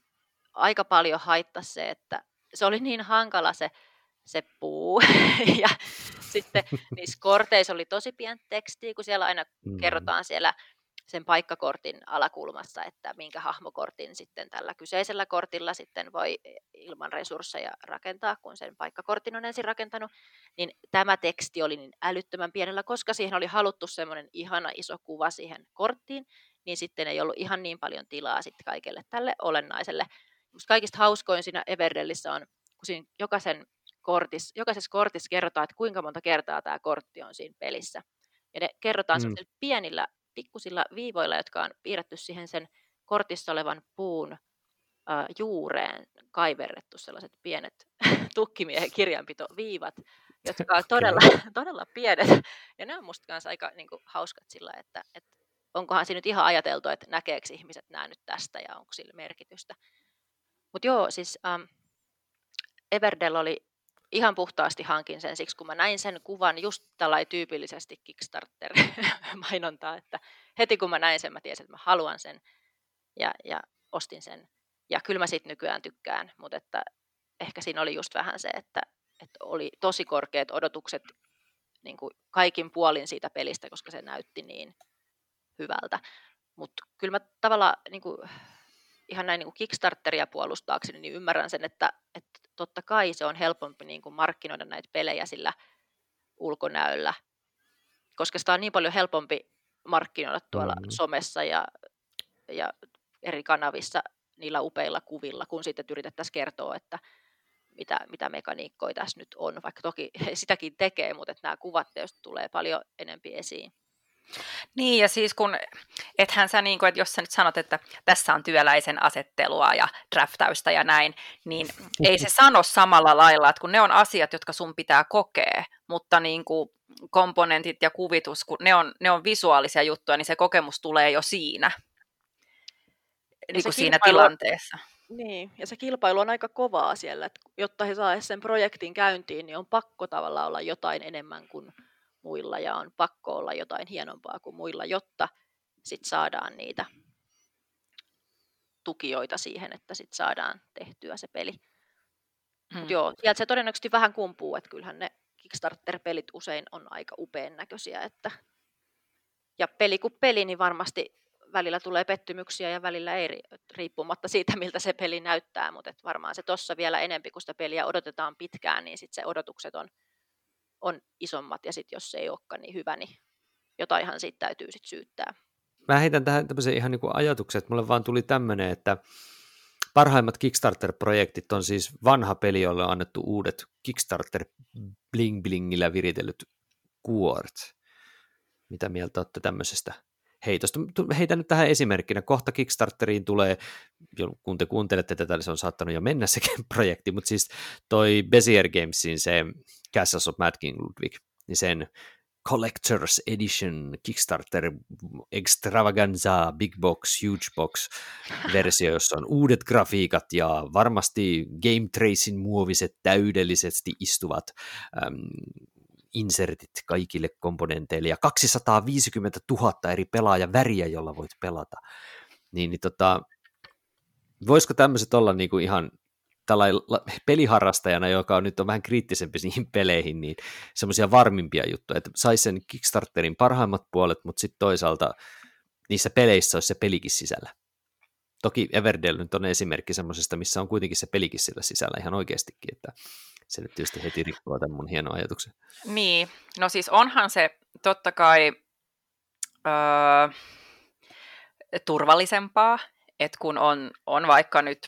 aika paljon haittasi se, että se oli niin hankala se, se puu. [LAUGHS] ja sitten niissä korteissa oli tosi pientä tekstiä, kun siellä aina mm. kerrotaan siellä sen paikkakortin alakulmassa, että minkä hahmokortin sitten tällä kyseisellä kortilla sitten voi ilman resursseja rakentaa, kun sen paikkakortin on ensin rakentanut, niin tämä teksti oli niin älyttömän pienellä, koska siihen oli haluttu semmoinen ihana iso kuva siihen korttiin, niin sitten ei ollut ihan niin paljon tilaa sitten kaikelle tälle olennaiselle. Musta kaikista hauskoin siinä Everdellissä on, kun siinä jokaisen kortis, jokaisessa kortissa kerrotaan, että kuinka monta kertaa tämä kortti on siinä pelissä. Ja ne kerrotaan mm. pienillä pikkusilla viivoilla, jotka on piirretty siihen sen kortissa olevan puun äh, juureen kaiverrettu sellaiset pienet [LAUGHS] tukkimiehen kirjanpitoviivat, jotka on [LAUGHS] todella, todella pienet. Ja ne on musta kanssa aika niin kuin, hauskat sillä, että, että onkohan siinä nyt ihan ajateltu, että näkeekö ihmiset nämä nyt tästä ja onko sillä merkitystä. Mutta joo, siis ähm, Everdell oli ihan puhtaasti hankin sen siksi, kun mä näin sen kuvan just tällainen tyypillisesti Kickstarter-mainontaa, [LAUGHS] että heti kun mä näin sen, mä tiesin, että mä haluan sen ja, ja ostin sen. Ja kyllä mä siitä nykyään tykkään, mutta että ehkä siinä oli just vähän se, että, että oli tosi korkeat odotukset niin kuin kaikin puolin siitä pelistä, koska se näytti niin hyvältä. Mutta kyllä mä tavallaan niin kuin, ihan näin niin kuin Kickstarteria puolustaakseni, niin ymmärrän sen, että, että totta kai se on helpompi niin kuin markkinoida näitä pelejä sillä ulkonäöllä, koska sitä on niin paljon helpompi markkinoida tuolla mm-hmm. somessa ja, ja eri kanavissa niillä upeilla kuvilla, kun sitten yritettäisiin kertoa, että mitä, mitä mekaniikkoja tässä nyt on, vaikka toki [LAUGHS] sitäkin tekee, mutta että nämä kuvat tietysti tulee paljon enempi esiin. Niin, ja siis kun, ethän sä, niin kuin, että jos sä nyt sanot, että tässä on työläisen asettelua ja draftäystä ja näin, niin ei se sano samalla lailla, että kun ne on asiat, jotka sun pitää kokea, mutta niin kuin komponentit ja kuvitus, kun ne on, ne on visuaalisia juttuja, niin se kokemus tulee jo siinä, niin kuin siinä tilanteessa. Niin, ja se kilpailu on aika kovaa siellä, että jotta he saa sen projektin käyntiin, niin on pakko tavallaan olla jotain enemmän kuin muilla ja on pakko olla jotain hienompaa kuin muilla, jotta sit saadaan niitä tukijoita siihen, että sit saadaan tehtyä se peli. Hmm. Mut joo, sieltä se todennäköisesti vähän kumpuu, että kyllähän ne Kickstarter-pelit usein on aika upean näköisiä. Että... Ja peli kuin peli, niin varmasti välillä tulee pettymyksiä ja välillä ei, riippumatta siitä, miltä se peli näyttää, mutta varmaan se tuossa vielä enempi, kun sitä peliä odotetaan pitkään, niin sitten se odotukset on on isommat ja sitten jos se ei olekaan niin hyvä, niin jotainhan siitä täytyy sitten syyttää. Mä heitän tähän tämmöisen ihan niin kuin ajatuksen, että mulle vaan tuli tämmöinen, että parhaimmat Kickstarter-projektit on siis vanha peli, jolle on annettu uudet Kickstarter bling blingillä viritellyt kuort. Mitä mieltä olette tämmöisestä heitosta? Heitän nyt tähän esimerkkinä. Kohta Kickstarteriin tulee, kun te kuuntelette tätä, niin se on saattanut jo mennä [LAUGHS] sekin projekti, mutta siis toi Bezier Gamesin se Castles of Mad King Ludwig, niin sen Collector's Edition Kickstarter Extravaganza Big Box Huge Box [LAUGHS] versio, jossa on uudet grafiikat ja varmasti Game Tracing muoviset täydellisesti istuvat äm, insertit kaikille komponenteille ja 250 000 eri pelaajaväriä, jolla voit pelata. Niin, niin tota, voisiko tämmöiset olla niinku ihan peliharrastajana, joka on nyt on vähän kriittisempi niihin peleihin, niin semmoisia varmimpia juttuja, että saisi sen Kickstarterin parhaimmat puolet, mutta sitten toisaalta niissä peleissä olisi se pelikin sisällä. Toki Everdell nyt on esimerkki semmoisesta, missä on kuitenkin se pelikin sillä sisällä ihan oikeastikin, että se nyt tietysti heti rikkoo tämän mun hienon ajatuksen. Niin, no siis onhan se totta kai öö, turvallisempaa, että kun on, on vaikka nyt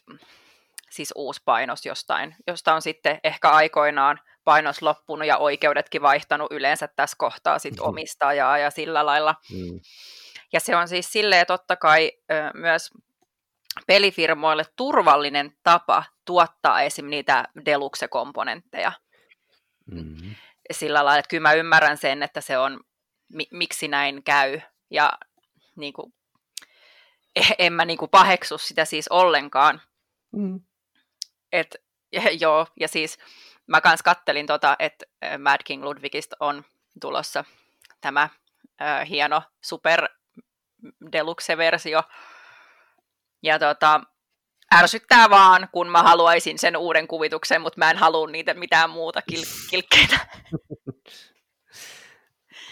siis uusi painos jostain, josta on sitten ehkä aikoinaan painos loppunut ja oikeudetkin vaihtanut yleensä tässä kohtaa sit mm-hmm. omistajaa ja sillä lailla. Mm. Ja se on siis silleen totta kai ö, myös pelifirmoille turvallinen tapa tuottaa esim. niitä deluxe-komponentteja. Mm-hmm. Sillä lailla, että kyllä mä ymmärrän sen, että se on, mi- miksi näin käy. Ja niin kuin, en mä niin kuin paheksu sitä siis ollenkaan. Mm. Et, ja, [LAUGHS] joo, ja siis mä kans kattelin, tota, että Mad King Ludwigista on tulossa tämä äh, hieno super deluxe-versio. Ja tota, ärsyttää vaan, kun mä haluaisin sen uuden kuvituksen, mutta mä en halua niitä mitään muuta kil- [LAUGHS] kilkkeitä.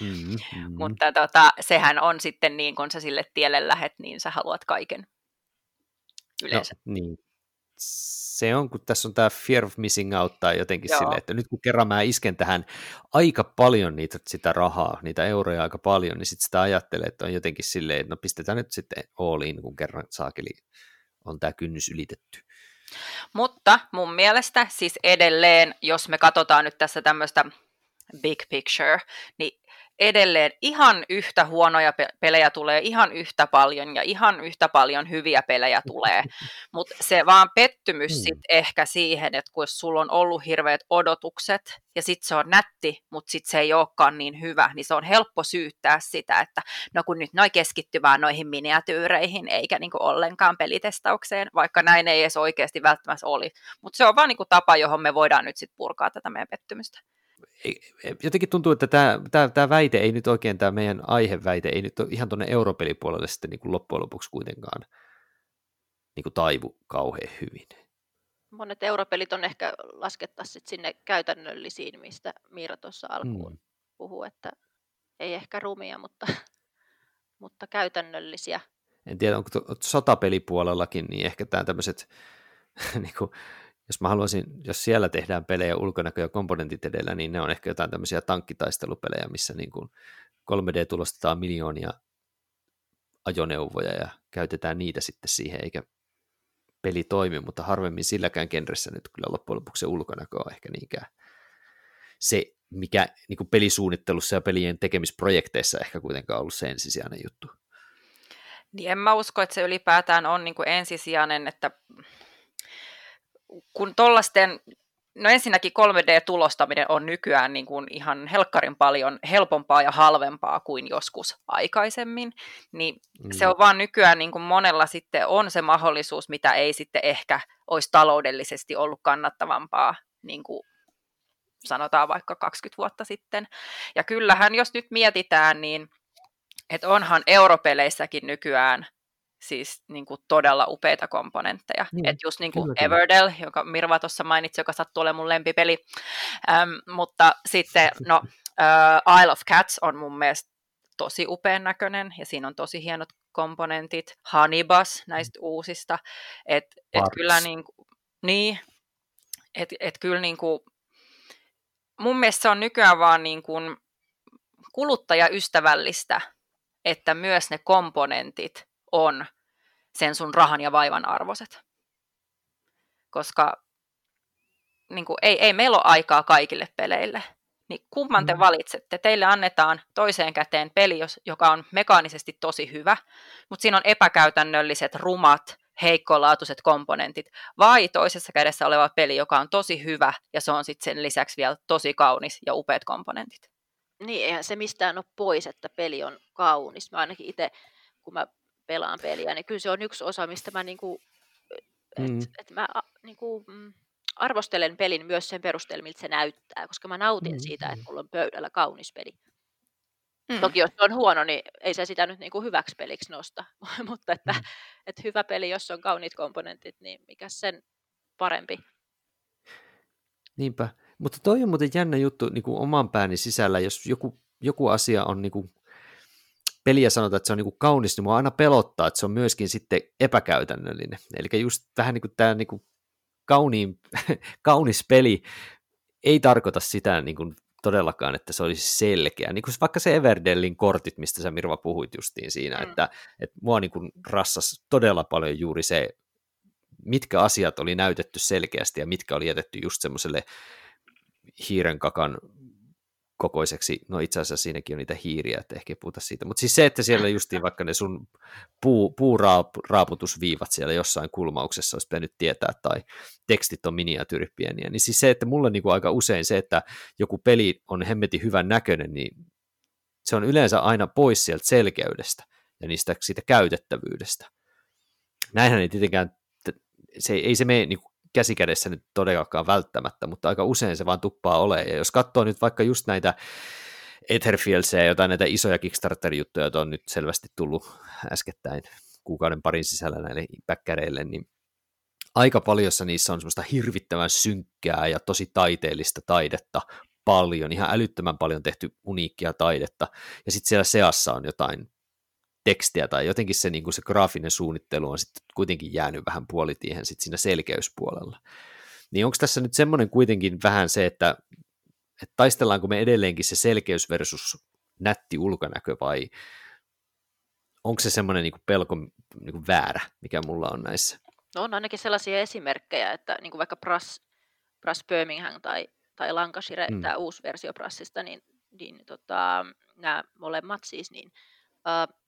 Mm-hmm. Mutta tota, sehän on sitten niin, kun sä sille tielle lähet, niin sä haluat kaiken yleensä. No, niin se on, kun tässä on tämä fear of missing out tai jotenkin silleen, että nyt kun kerran mä isken tähän aika paljon niitä, sitä rahaa, niitä euroja aika paljon, niin sitten sitä ajattelee, että on jotenkin silleen, että no pistetään nyt sitten all in, kun kerran saakeli on tämä kynnys ylitetty. Mutta mun mielestä siis edelleen, jos me katsotaan nyt tässä tämmöistä big picture, niin edelleen ihan yhtä huonoja pelejä tulee ihan yhtä paljon ja ihan yhtä paljon hyviä pelejä tulee. [LAUGHS] Mutta se vaan pettymys mm. sit ehkä siihen, että kun sulla on ollut hirveät odotukset ja sitten se on nätti, mutta sitten se ei olekaan niin hyvä, niin se on helppo syyttää sitä, että no kun nyt noi keskittyy vaan noihin miniatyyreihin eikä niinku ollenkaan pelitestaukseen, vaikka näin ei edes oikeasti välttämättä oli. Mutta se on vaan niinku tapa, johon me voidaan nyt sitten purkaa tätä meidän pettymystä jotenkin tuntuu, että tämä, tämä, tämä väite ei nyt oikein, tämä meidän aiheväite ei nyt ole ihan tuonne europelipuolelle sitten niin kuin loppujen lopuksi kuitenkaan niin kuin taivu kauhean hyvin. Monet europelit on ehkä laskettaisiin sinne käytännöllisiin, mistä Miira tuossa alkuun mm. puhuu, että ei ehkä rumia, mutta, [LAUGHS] mutta käytännöllisiä. En tiedä, onko sotapelipuolellakin, niin ehkä tämä tämmöiset [LAUGHS] niin kuin, jos mä haluaisin, jos siellä tehdään pelejä ulkonäkö- ja komponentit edellä, niin ne on ehkä jotain tämmöisiä tankkitaistelupelejä, missä niin kuin 3D-tulostetaan miljoonia ajoneuvoja ja käytetään niitä sitten siihen, eikä peli toimi, mutta harvemmin silläkään genressä nyt kyllä loppujen lopuksi se ulkonäkö on ehkä niinkään se, mikä niin pelisuunnittelussa ja pelien tekemisprojekteissa ehkä kuitenkaan ollut se ensisijainen juttu. Niin en mä usko, että se ylipäätään on niin kuin ensisijainen, että kun tuollaisten, no ensinnäkin 3D-tulostaminen on nykyään niin kuin ihan helkkarin paljon helpompaa ja halvempaa kuin joskus aikaisemmin, niin mm. se on vaan nykyään niin kuin monella sitten on se mahdollisuus, mitä ei sitten ehkä olisi taloudellisesti ollut kannattavampaa niin kuin sanotaan vaikka 20 vuotta sitten. Ja kyllähän, jos nyt mietitään, niin että onhan europeleissäkin nykyään siis niin kuin todella upeita komponentteja. Niin, että just niin kuin Everdell, joka Mirva tuossa mainitsi, joka sattuu olemaan mun lempipeli. Ähm, mutta sitten, no, uh, Isle of Cats on mun mielestä tosi upean näköinen, ja siinä on tosi hienot komponentit. Honeybus näistä mm. uusista. Että et kyllä niin, niin että et kyllä niin kuin, mun mielestä se on nykyään vaan niin kuin kuluttajaystävällistä, että myös ne komponentit on sen sun rahan ja vaivan arvoiset. Koska niin kuin, ei, ei meillä ole aikaa kaikille peleille. Niin kumman te mm. valitsette? Teille annetaan toiseen käteen peli, joka on mekaanisesti tosi hyvä, mutta siinä on epäkäytännölliset, rumat, heikkolaatuiset komponentit, vai toisessa kädessä oleva peli, joka on tosi hyvä, ja se on sitten sen lisäksi vielä tosi kaunis ja upeat komponentit. Niin, eihän se mistään ole pois, että peli on kaunis. Mä ainakin itse, kun mä pelaan peliä, niin kyllä se on yksi osa, mistä mä, niinku, et, mm. et mä niinku, mm, arvostelen pelin myös sen perusteella, miltä se näyttää, koska mä nautin mm. siitä, että mulla on pöydällä kaunis peli. Mm. Toki jos se on huono, niin ei se sitä nyt niinku hyväksi peliksi nosta, [LAUGHS] mutta että, mm. että hyvä peli, jos on kauniit komponentit, niin mikä sen parempi. Niinpä, mutta toi on muuten jännä juttu niin kuin oman pääni sisällä, jos joku, joku asia on niin kuin peliä sanotaan, että se on niin kuin kaunis, niin mua aina pelottaa, että se on myöskin sitten epäkäytännöllinen. Eli just vähän niin kuin tämä niin kuin kauniin, [LAUGHS] kaunis peli ei tarkoita sitä niin kuin todellakaan, että se olisi selkeä. Niin kuin vaikka se Everdellin kortit, mistä sä Mirva puhuit justiin siinä, mm. että, että mua niin kuin rassas todella paljon juuri se, mitkä asiat oli näytetty selkeästi ja mitkä oli jätetty just semmoiselle hiiren kakan kokoiseksi, no itse asiassa siinäkin on niitä hiiriä, että ehkä ei puhuta siitä, mutta siis se, että siellä justiin vaikka ne sun puu, puuraaputusviivat siellä jossain kulmauksessa olisi pitänyt tietää, tai tekstit on miniatyyripieniä, niin siis se, että mulla niin kuin aika usein se, että joku peli on hemmetin hyvän näköinen, niin se on yleensä aina pois sieltä selkeydestä ja niistä siitä käytettävyydestä. Näinhän ei tietenkään, se, ei se mene niin käsikädessä nyt todellakaan välttämättä, mutta aika usein se vaan tuppaa ole. Ja jos katsoo nyt vaikka just näitä Etherfieldsia ja jotain näitä isoja Kickstarter-juttuja, joita on nyt selvästi tullut äskettäin kuukauden parin sisällä näille päkkäreille, niin aika paljossa niissä on semmoista hirvittävän synkkää ja tosi taiteellista taidetta paljon, ihan älyttömän paljon tehty uniikkia taidetta, ja sitten siellä seassa on jotain tekstiä tai jotenkin se, niin kuin se graafinen suunnittelu on sitten kuitenkin jäänyt vähän puolitiehen sit siinä selkeyspuolella. Niin onko tässä nyt semmoinen kuitenkin vähän se, että, että taistellaanko me edelleenkin se selkeys versus nätti ulkonäkö vai onko se semmoinen niin kuin pelko niin kuin väärä, mikä mulla on näissä? No on ainakin sellaisia esimerkkejä, että niin kuin vaikka Brass, Brass Birmingham tai, tai Lancashire, mm. tämä uusi versio Brassista, niin, niin tota, nämä molemmat siis, niin uh,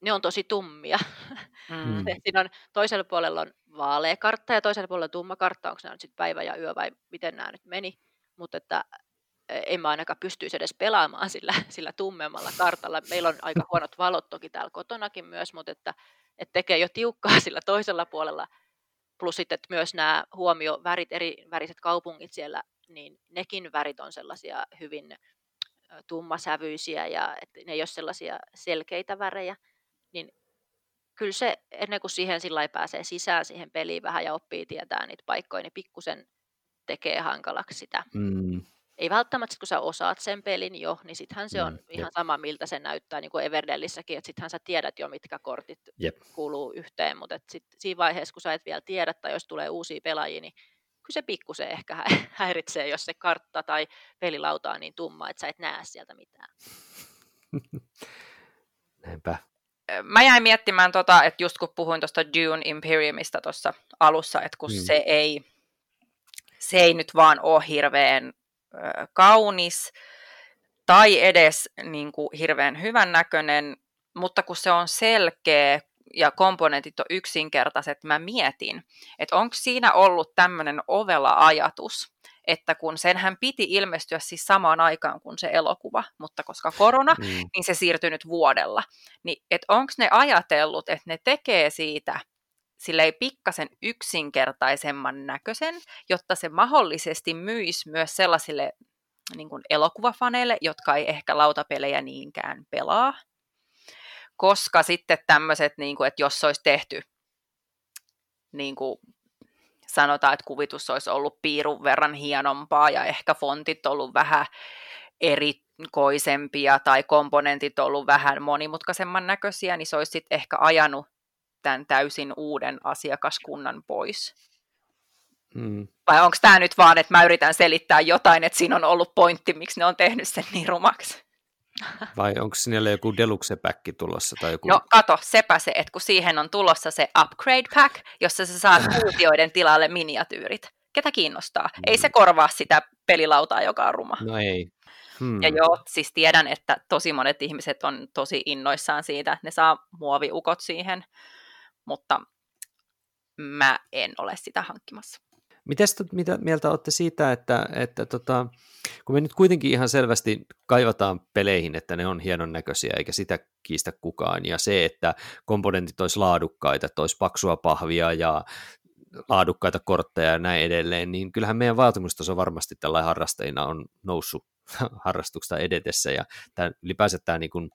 ne on tosi tummia. [LAUGHS] Mm. Siinä on, toisella puolella on vaalea kartta ja toisella puolella tumma kartta, onko nämä nyt sitten päivä ja yö vai miten nämä nyt meni. Mutta että e, en mä ainakaan pystyisi edes pelaamaan sillä, [LAUGHS] sillä tummemmalla kartalla. Meillä on aika huonot valot toki täällä kotonakin myös, mutta että, että tekee jo tiukkaa [LAUGHS] sillä toisella puolella. Plus sitten että myös nämä huomio värit, eri väriset kaupungit siellä, niin nekin värit on sellaisia hyvin tummasävyisiä ja että ne ei ole sellaisia selkeitä värejä niin kyllä se, ennen kuin siihen sillä pääsee sisään siihen peliin vähän ja oppii tietää niitä paikkoja, niin pikkusen tekee hankalaksi sitä. Mm. Ei välttämättä, kun sä osaat sen pelin jo, niin sittenhän se on mm, ihan jep. sama, miltä se näyttää, niin kuin Everdellissäkin, että sittenhän sä tiedät jo, mitkä kortit jep. kuuluu yhteen, mutta sit siinä vaiheessa, kun sä et vielä tiedä, tai jos tulee uusia pelaajia, niin kyllä se pikkusen ehkä häiritsee, jos se kartta tai pelilauta on niin tumma, että sä et näe sieltä mitään. [LAUGHS] Näinpä mä jäin miettimään, tota, että just kun puhuin tuosta Dune Imperiumista tuossa alussa, että kun mm. se, ei, se ei nyt vaan ole hirveän ö, kaunis tai edes niin kuin, hirveän hyvän näköinen, mutta kun se on selkeä ja komponentit on yksinkertaiset, mä mietin, että onko siinä ollut tämmöinen ovela ajatus, että kun senhän piti ilmestyä siis samaan aikaan kuin se elokuva, mutta koska korona, mm. niin se siirtyi nyt vuodella. Niin, että onko ne ajatellut, että ne tekee siitä ei pikkasen yksinkertaisemman näköisen, jotta se mahdollisesti myisi myös sellaisille niin kuin elokuvafaneille, jotka ei ehkä lautapelejä niinkään pelaa. Koska sitten tämmöiset, niin kuin, että jos se olisi tehty niin kuin sanotaan, että kuvitus olisi ollut piirun verran hienompaa ja ehkä fontit ollut vähän erikoisempia tai komponentit ollut vähän monimutkaisemman näköisiä, niin se olisi sitten ehkä ajanut tämän täysin uuden asiakaskunnan pois. Hmm. Vai onko tämä nyt vaan, että mä yritän selittää jotain, että siinä on ollut pointti, miksi ne on tehnyt sen niin rumaksi? Vai onko sinne joku deluxe pack tulossa? Tai joku... No kato, sepä se, että kun siihen on tulossa se upgrade pack, jossa sä saat [LAUGHS] kuutioiden tilalle miniatyyrit. Ketä kiinnostaa? Mm. Ei se korvaa sitä pelilautaa, joka on ruma. No ei. Hmm. Ja joo, siis tiedän, että tosi monet ihmiset on tosi innoissaan siitä, että ne saa muoviukot siihen, mutta mä en ole sitä hankkimassa. Mites, mitä mieltä olette siitä, että, että tota, kun me nyt kuitenkin ihan selvästi kaivataan peleihin, että ne on hienon näköisiä, eikä sitä kiistä kukaan, ja se, että komponentit olisi laadukkaita, että olisi paksua pahvia ja laadukkaita kortteja ja näin edelleen, niin kyllähän meidän vaatimustaso varmasti tällä harrastajina on noussut [LAUGHS] harrastuksesta edetessä, ja tämä, ylipäänsä tämä niin kuin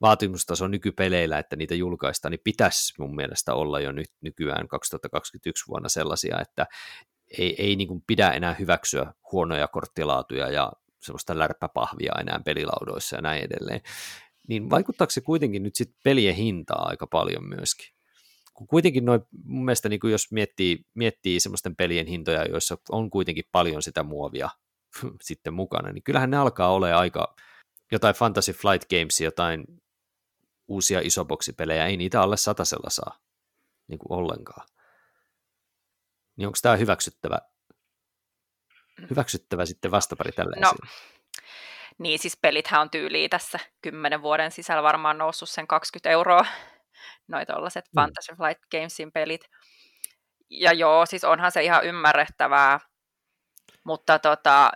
vaatimustaso nykypeleillä, että niitä julkaistaan, niin pitäisi mun mielestä olla jo nyt nykyään 2021 vuonna sellaisia, että ei, ei niin kuin pidä enää hyväksyä huonoja korttilaatuja ja semmoista lärppäpahvia enää pelilaudoissa ja näin edelleen. niin vaikuttaako se kuitenkin nyt sitten pelien hintaa aika paljon myöskin? Kun kuitenkin noin, mun mielestä niin kuin jos miettii, miettii semmoisten pelien hintoja, joissa on kuitenkin paljon sitä muovia [LAUGHS] sitten mukana, niin kyllähän ne alkaa olla aika jotain Fantasy Flight Games, jotain uusia isoboksipelejä, ei niitä alle satasella saa niin kuin ollenkaan. Niin onko tämä hyväksyttävä, hyväksyttävä sitten vastapari tälle no, Niin, siis pelithän on tyyliä tässä kymmenen vuoden sisällä varmaan noussut sen 20 euroa, noin tuollaiset mm. Fantasy Flight Gamesin pelit. Ja joo, siis onhan se ihan ymmärrettävää, mutta tota,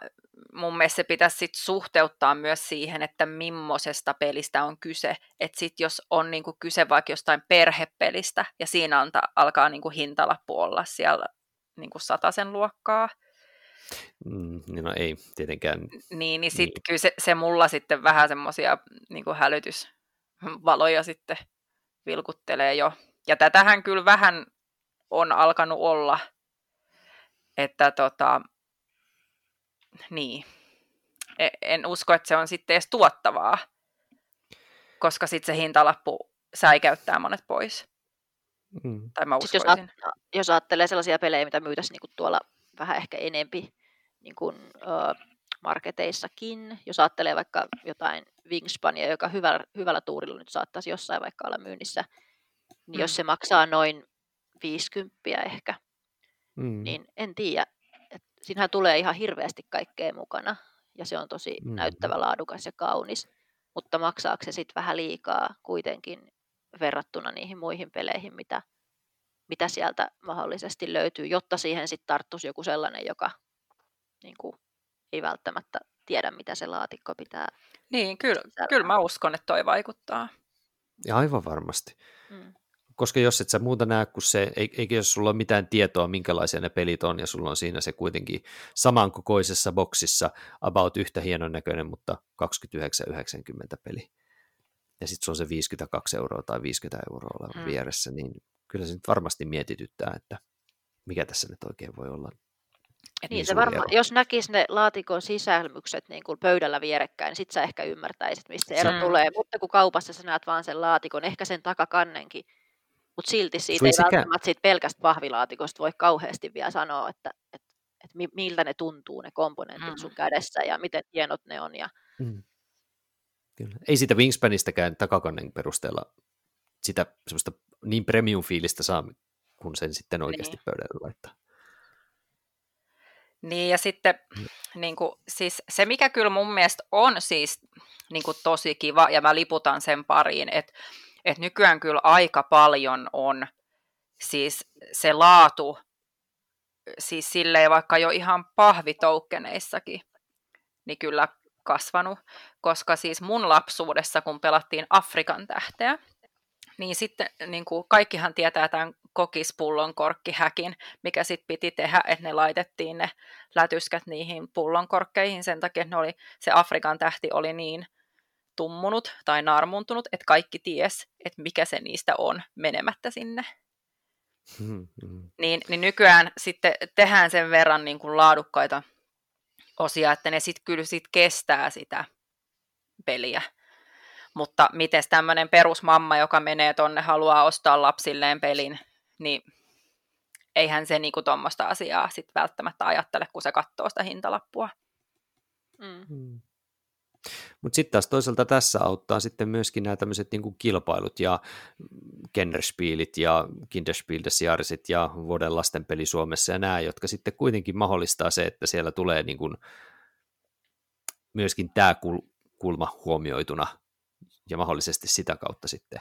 mun mielestä se pitäisi sit suhteuttaa myös siihen, että millaisesta pelistä on kyse. Että sit jos on niinku kyse vaikka jostain perhepelistä ja siinä anta, alkaa niinku hintalappu olla siellä niinku sataisen luokkaa. Mm, no ei tietenkään. Niin, niin sitten niin. kyllä se, se mulla sitten vähän semmoisia niinku hälytysvaloja [LAUGHS] sitten vilkuttelee jo. Ja tätähän kyllä vähän on alkanut olla, että tota, niin. E, en usko, että se on sitten edes tuottavaa, koska sitten se hintalappu säikäyttää monet pois. Mm. Tai mä uskoisin. Jos, a- jos ajattelee sellaisia pelejä, mitä myytäisiin niin tuolla vähän ehkä enempi niin kuin, uh, marketeissakin, jos ajattelee vaikka jotain Wingspania, joka hyvällä, hyvällä tuurilla nyt saattaisi jossain vaikka olla myynnissä, niin mm. jos se maksaa noin 50 ehkä, mm. niin en tiedä, siinähän tulee ihan hirveästi kaikkea mukana ja se on tosi mm. näyttävä, laadukas ja kaunis, mutta maksaako se sitten vähän liikaa kuitenkin verrattuna niihin muihin peleihin, mitä, mitä sieltä mahdollisesti löytyy, jotta siihen sitten tarttuisi joku sellainen, joka niin kuin, ei välttämättä tiedä, mitä se laatikko pitää. Niin, kyllä, kyllä mä uskon, että toi vaikuttaa. Ja aivan varmasti. Mm koska jos et sä muuta näe kuin se, eikä jos sulla ole mitään tietoa, minkälaisia ne pelit on, ja sulla on siinä se kuitenkin samankokoisessa boksissa about yhtä hienon näköinen, mutta 29,90 peli. Ja sitten se on se 52 euroa tai 50 euroa oleva mm. vieressä, niin kyllä se nyt varmasti mietityttää, että mikä tässä nyt oikein voi olla. niin, niin se varma, jos näkisi ne laatikon sisälmykset niin kuin pöydällä vierekkäin, niin sitten sä ehkä ymmärtäisit, mistä se ero mm. tulee. Mutta kun kaupassa sä näet vaan sen laatikon, ehkä sen takakannenkin, mutta silti siitä ei sekä... välttämättä siitä pelkästä pahvilaatikosta voi kauheasti vielä sanoa, että, että, että miltä ne tuntuu ne komponentit mm. sun kädessä ja miten hienot ne on. Ja... Mm. Kyllä. Ei siitä Wingspanistäkään takakonnen perusteella sitä semmoista niin premium-fiilistä saa, kun sen sitten oikeasti niin. pöydälle laittaa. Niin ja sitten mm. niin kuin, siis se, mikä kyllä mun mielestä on siis niin kuin, tosi kiva, ja mä liputan sen pariin, että että nykyään kyllä aika paljon on siis se laatu, siis silleen vaikka jo ihan pahvitoukkeneissakin, niin kyllä kasvanut, koska siis mun lapsuudessa, kun pelattiin Afrikan tähteä, niin sitten niin kuin kaikkihan tietää tämän kokispullon korkkihäkin, mikä sitten piti tehdä, että ne laitettiin ne lätyskät niihin pullonkorkkeihin sen takia, että ne oli, se Afrikan tähti oli niin tummunut tai narmuntunut, että kaikki ties, että mikä se niistä on menemättä sinne. Mm-hmm. Niin, niin nykyään sitten tehdään sen verran niin kuin laadukkaita osia, että ne sitten kyllä sit kestää sitä peliä. Mutta miten tämmöinen perusmamma, joka menee tonne, haluaa ostaa lapsilleen pelin, niin eihän se niinku tuommoista asiaa sit välttämättä ajattele, kun se katsoo sitä hintalappua. Mm. mm. Mutta sitten taas toisaalta tässä auttaa sitten myöskin nämä tämmöiset niin kilpailut ja Kennerspielit ja Kinderspiel des Jahrsit ja vuoden lastenpeli Suomessa ja nämä, jotka sitten kuitenkin mahdollistaa se, että siellä tulee niin kuin myöskin tämä kulma huomioituna ja mahdollisesti sitä kautta sitten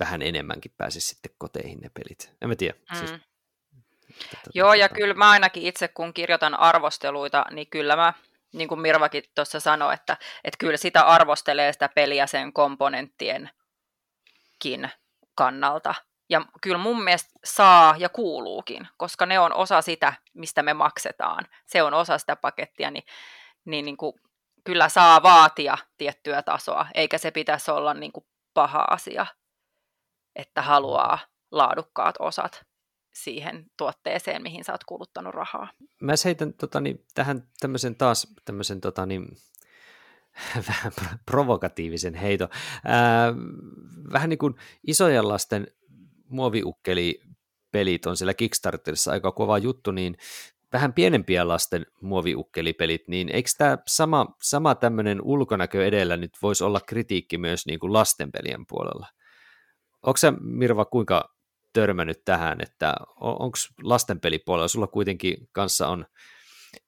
vähän enemmänkin pääsisi sitten koteihin ne pelit. En mä tiedä. Siis mm. Siis, Joo, ja kyllä mä ainakin itse kun kirjoitan arvosteluita, niin kyllä mä niin kuin Mirvakin tuossa sanoi, että, että kyllä sitä arvostelee sitä peliä sen komponenttienkin kannalta. Ja kyllä mun mielestä saa ja kuuluukin, koska ne on osa sitä, mistä me maksetaan. Se on osa sitä pakettia, niin, niin, niin kuin, kyllä saa vaatia tiettyä tasoa, eikä se pitäisi olla niin kuin paha asia, että haluaa laadukkaat osat siihen tuotteeseen, mihin sä oot kuluttanut rahaa. Mä heitän tota, niin, tähän tämmöisen taas tämmöisen tota, niin, [LAUGHS] vähän provokatiivisen heito. Ää, vähän niin kuin isojen lasten muoviukkeli pelit on siellä Kickstarterissa aika kova juttu, niin vähän pienempiä lasten muoviukkelipelit, niin eikö tämä sama, sama tämmöinen ulkonäkö edellä nyt voisi olla kritiikki myös niin kuin lastenpelien puolella? Onko se Mirva kuinka törmännyt tähän, että onko lastenpelipuolella, sulla kuitenkin kanssa on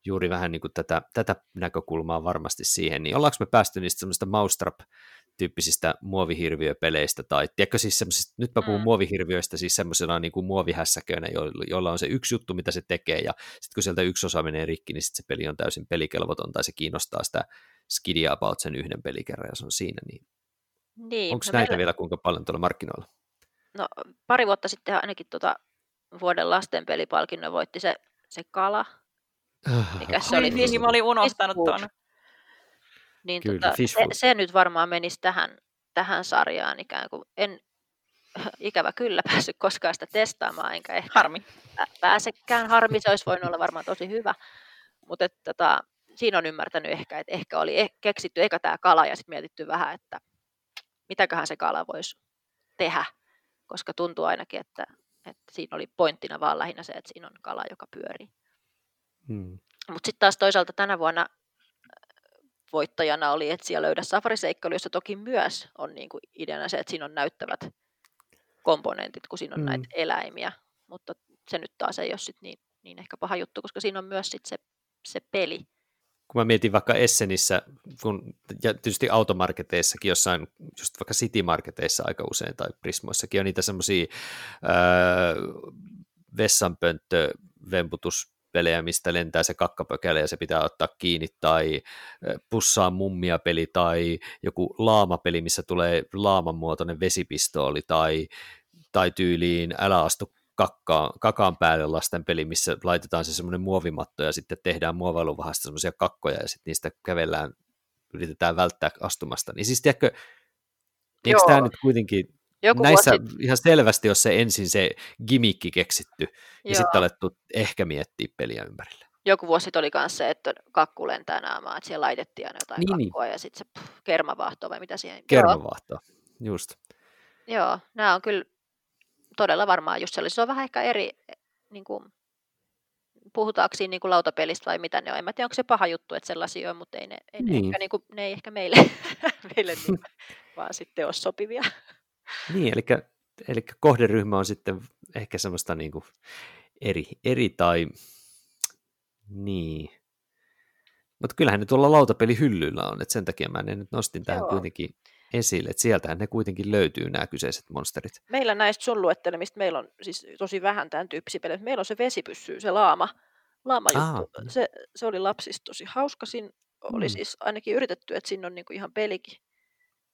juuri vähän niin kuin tätä, tätä näkökulmaa varmasti siihen, niin ollaanko me päästy niistä semmoista mousetrap tyyppisistä muovihirviöpeleistä, tai tiedätkö siis semmoisista, nyt mä puhun mm. muovihirviöistä siis semmoisena niin kuin muovihässäköinä, joilla on se yksi juttu, mitä se tekee, ja sitten kun sieltä yksi osa menee rikki, niin sitten se peli on täysin pelikelvoton, tai se kiinnostaa sitä skidia about sen yhden pelikerran, ja se on siinä, niin, niin onko no näitä meillä... vielä kuinka paljon tuolla markkinoilla? No pari vuotta sitten ainakin tuota vuoden lastenpelipalkinnon voitti se, se kala, mikä se oli? Niin, mä olin unohtanut tuon. Niin Kyllä, tota, se, se, nyt varmaan menisi tähän, tähän sarjaan ikään kuin. En [LAUGHS] ikävä kyllä [LAUGHS] päässyt koskaan sitä testaamaan, enkä ehkä Harmi. pääsekään. Harmi, se olisi voinut olla varmaan tosi hyvä. Mutta tota, siinä on ymmärtänyt ehkä, että ehkä oli e-, keksitty eka tämä kala ja sitten mietitty vähän, että mitäköhän se kala voisi tehdä, koska tuntuu ainakin, että, että siinä oli pointtina vaan lähinnä se, että siinä on kala, joka pyörii. Hmm. Mutta sitten taas toisaalta tänä vuonna voittajana oli Etsiä löydä safariseikkailu, jossa toki myös on niinku ideana se, että siinä on näyttävät komponentit, kun siinä on hmm. näitä eläimiä. Mutta se nyt taas ei ole sit niin, niin ehkä paha juttu, koska siinä on myös sit se, se peli. Kun mä mietin vaikka Essenissä, kun, ja tietysti automarketeissakin jossain, just vaikka City-marketeissa aika usein tai Prismoissakin on niitä semmoisia vessanpönttö vemputus pelejä, mistä lentää se kakkapökäle ja se pitää ottaa kiinni, tai pussaa mummia peli, tai joku laamapeli, missä tulee laaman muotoinen vesipistooli, tai, tai tyyliin älä astu kakkaan, kakaan päälle lasten peli, missä laitetaan se semmoinen muovimatto ja sitten tehdään muovailuvahasta semmoisia kakkoja ja sitten niistä kävellään, yritetään välttää astumasta. Niin siis tiedätkö, eikö tämä nyt kuitenkin joku Näissä vuosi... ihan selvästi, jos se ensin se gimikki keksitty, Joo. ja sitten alettu ehkä miettiä peliä ympärille. Joku vuosi oli myös se, että kakku lentää naamaan, että siellä laitettiin aina jotain niin, niin. kakkua, niin. ja sitten se pff, kermavaahto vai mitä siihen. Kermavaahto, just. Joo, nämä on kyllä todella varmaan just sellaisia. Se on vähän ehkä eri, niin kuin, puhutaanko siinä niin kuin lautapelistä vai mitä ne on. En mä tiedä, onko se paha juttu, että sellaisia on, mutta ei ne, ei niin. ne, ehkä, niin kuin, ne ei ehkä meille, [LAUGHS] meille [LAUGHS] niin, vaan sitten ole sopivia. Niin, eli, eli kohderyhmä on sitten ehkä semmoista niin kuin eri, eri tai niin. Mutta kyllähän ne tuolla lautapelihyllyllä on, että sen takia mä ne nyt nostin tähän Joo. kuitenkin esille, että sieltähän ne kuitenkin löytyy nämä kyseiset monsterit. Meillä näistä sun luettelemista, meillä on siis tosi vähän tämän tyyppisiä pelejä. Meillä on se vesipyssy, se laama, laama juttu. Se, se oli lapsista tosi hauska. Siinä oli hmm. siis ainakin yritetty, että siinä on niinku ihan pelikin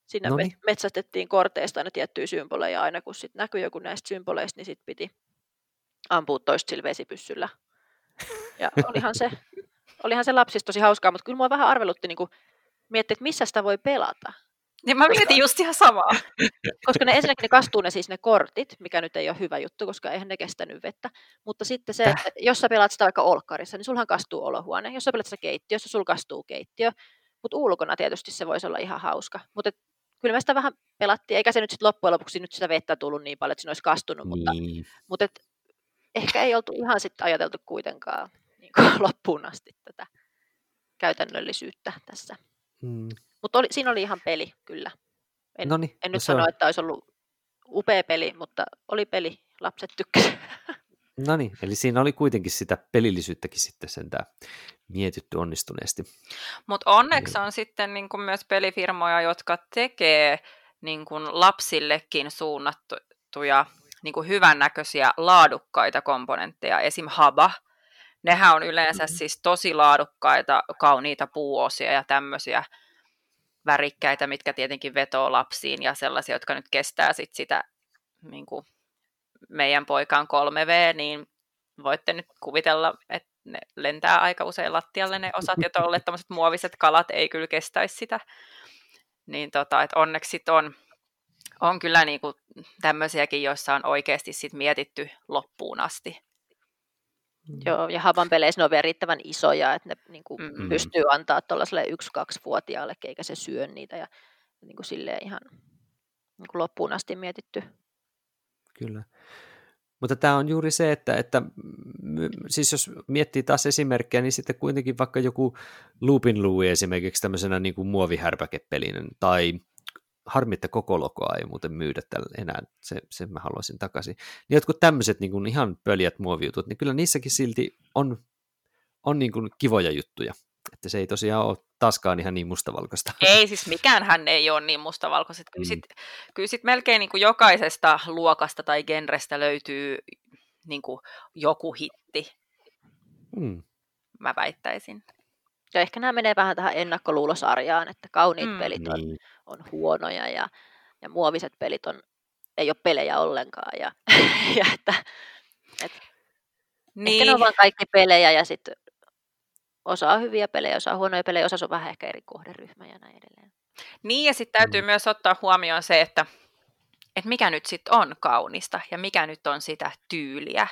Siinä Noniin. metsästettiin korteista aina tiettyjä symboleja, aina kun sit näkyi joku näistä symboleista, niin sitten piti ampua toista sillä vesipyssyllä. Ja olihan se, [LAUGHS] olihan se lapsista tosi hauskaa, mutta kyllä mua vähän arvelutti niin miettiä, että missä sitä voi pelata. Niin mä mietin just ihan samaa. [LAUGHS] Koska ne ensinnäkin ne kastuu ne siis ne kortit, mikä nyt ei ole hyvä juttu, koska eihän ne kestänyt vettä. Mutta sitten se, että jos sä pelaat sitä vaikka olkkarissa, niin sulhan kastuu olohuone. Jos sä pelaat sitä keittiössä, sul kastuu keittiö. Mutta ulkona tietysti se voisi olla ihan hauska. Mutta kyllä me sitä vähän pelattiin, eikä se nyt sitten loppujen lopuksi nyt sitä vettä tullut niin paljon, että siinä olisi kastunut, niin. mutta, mutta et, ehkä ei oltu ihan sitten ajateltu kuitenkaan niin kuin [LAUGHS] loppuun asti tätä käytännöllisyyttä tässä. Mm. Mutta siinä oli ihan peli, kyllä. En, Noniin, en no nyt sano, on... että olisi ollut upea peli, mutta oli peli, lapset tykkäsivät. [LAUGHS] No niin, eli siinä oli kuitenkin sitä pelillisyyttäkin sitten sentään mietitty onnistuneesti. Mutta onneksi on sitten niin kuin myös pelifirmoja, jotka tekee niin kuin lapsillekin suunnattuja niin kuin hyvännäköisiä laadukkaita komponentteja, esim. Haba. Nehän on yleensä mm-hmm. siis tosi laadukkaita, kauniita puuosia ja tämmöisiä värikkäitä, mitkä tietenkin vetoo lapsiin ja sellaisia, jotka nyt kestää sit sitä niin kuin meidän poika on 3V, niin voitte nyt kuvitella, että ne lentää aika usein lattialle ne osat, ja tuolle tämmöiset muoviset kalat ei kyllä kestäisi sitä. Niin tota, että onneksi sit on, on kyllä niinku tämmöisiäkin, joissa on oikeasti sit mietitty loppuun asti. Mm. Joo, ja Havan peleissä ne on vielä riittävän isoja, että ne niin kuin, mm. pystyy antaa tuollaiselle yksi-kaksi-vuotiaalle, eikä se syö niitä ja niin kuin silleen ihan niin kuin loppuun asti mietitty. Kyllä. Mutta tämä on juuri se, että, että siis jos miettii taas esimerkkejä, niin sitten kuitenkin vaikka joku Lupin Louie esimerkiksi tämmöisenä niin kuin muovihärpäkepelinen tai harmi, että koko logoa ei muuten myydä tällä enää, se, sen mä haluaisin takaisin. Niin jotkut tämmöiset niin kuin ihan pöljät muoviutut, niin kyllä niissäkin silti on, on niin kuin kivoja juttuja. Että se ei tosiaan ole taaskaan ihan niin mustavalkoista. Ei, siis mikään hän ei ole niin mustavalkoista. Kyllä mm. sitten kyllä sit melkein niin kuin jokaisesta luokasta tai genrestä löytyy niin kuin joku hitti. Mm. Mä väittäisin. Ja ehkä nämä menee vähän tähän ennakkoluulosarjaan, että kauniit mm. pelit on, niin. on huonoja ja, ja muoviset pelit on, ei ole pelejä ollenkaan. Ja, [LAUGHS] ja että, et, niin. Ehkä ne on niin. vaan kaikki pelejä ja sitten osa on hyviä pelejä, osa on huonoja pelejä, osa on vähän ehkä eri kohderyhmä ja näin edelleen. Niin ja sitten täytyy mm. myös ottaa huomioon se, että, että mikä nyt sitten on kaunista ja mikä nyt on sitä tyyliä.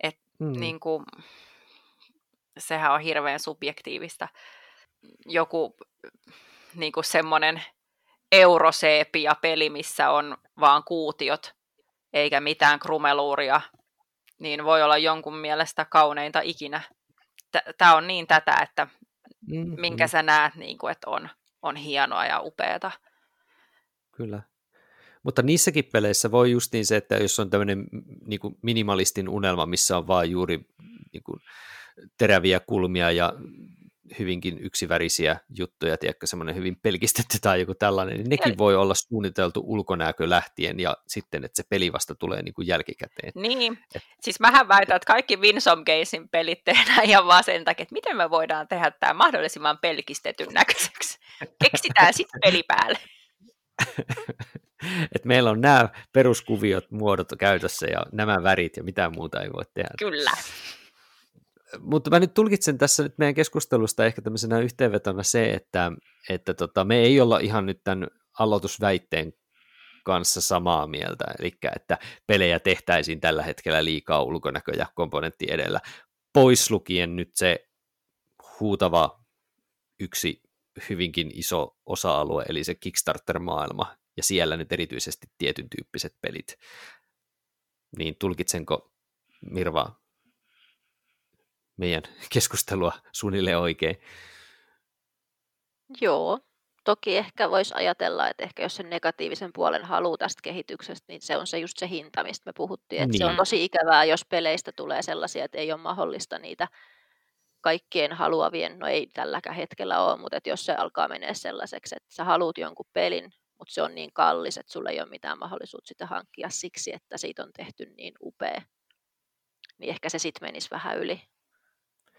Et mm. niin kuin, sehän on hirveän subjektiivista. Joku niin kuin semmoinen euroseepia peli, missä on vaan kuutiot eikä mitään krumeluuria, niin voi olla jonkun mielestä kauneinta ikinä. Tämä on niin tätä, että mm, minkä mm. sä näet, niin kuin, että on, on hienoa ja upeata. Kyllä. Mutta niissäkin peleissä voi just niin se, että jos on tämmöinen niin kuin minimalistin unelma, missä on vaan juuri niin kuin, teräviä kulmia ja hyvinkin yksivärisiä juttuja, tiedätkö, semmoinen hyvin pelkistetty tai joku tällainen, niin nekin voi olla suunniteltu ulkonäkö lähtien ja sitten, että se peli vasta tulee niin kuin jälkikäteen. Niin, Et... siis mähän väitän, että kaikki Winsome Gamesin pelit tehdään [LAUGHS] ihan vaan sen takia, että miten me voidaan tehdä tämä mahdollisimman pelkistetyn näköiseksi. Keksitään sitten peli päälle. [LAUGHS] Et meillä on nämä peruskuviot, muodot käytössä ja nämä värit ja mitään muuta ei voi tehdä. Kyllä mutta mä nyt tulkitsen tässä nyt meidän keskustelusta ehkä tämmöisenä yhteenvetona se, että, että tota, me ei olla ihan nyt tämän aloitusväitteen kanssa samaa mieltä, eli että pelejä tehtäisiin tällä hetkellä liikaa ulkonäkö- ja komponentti edellä, pois lukien nyt se huutava yksi hyvinkin iso osa-alue, eli se Kickstarter-maailma, ja siellä nyt erityisesti tietyn tyyppiset pelit. Niin tulkitsenko Mirva meidän [LAUGHS] keskustelua suunnilleen oikein. Joo, toki ehkä voisi ajatella, että ehkä jos sen negatiivisen puolen haluaa tästä kehityksestä, niin se on se just se hinta, mistä me puhuttiin. Että niin. Se on niin. tosi ikävää, jos peleistä tulee sellaisia, että ei ole mahdollista niitä kaikkien haluavien, no ei tälläkään hetkellä ole, mutta että jos se alkaa menee sellaiseksi, että sä haluat jonkun pelin, mutta se on niin kallis, että sulla ei ole mitään mahdollisuutta sitä hankkia siksi, että siitä on tehty niin upea, niin ehkä se sitten menisi vähän yli.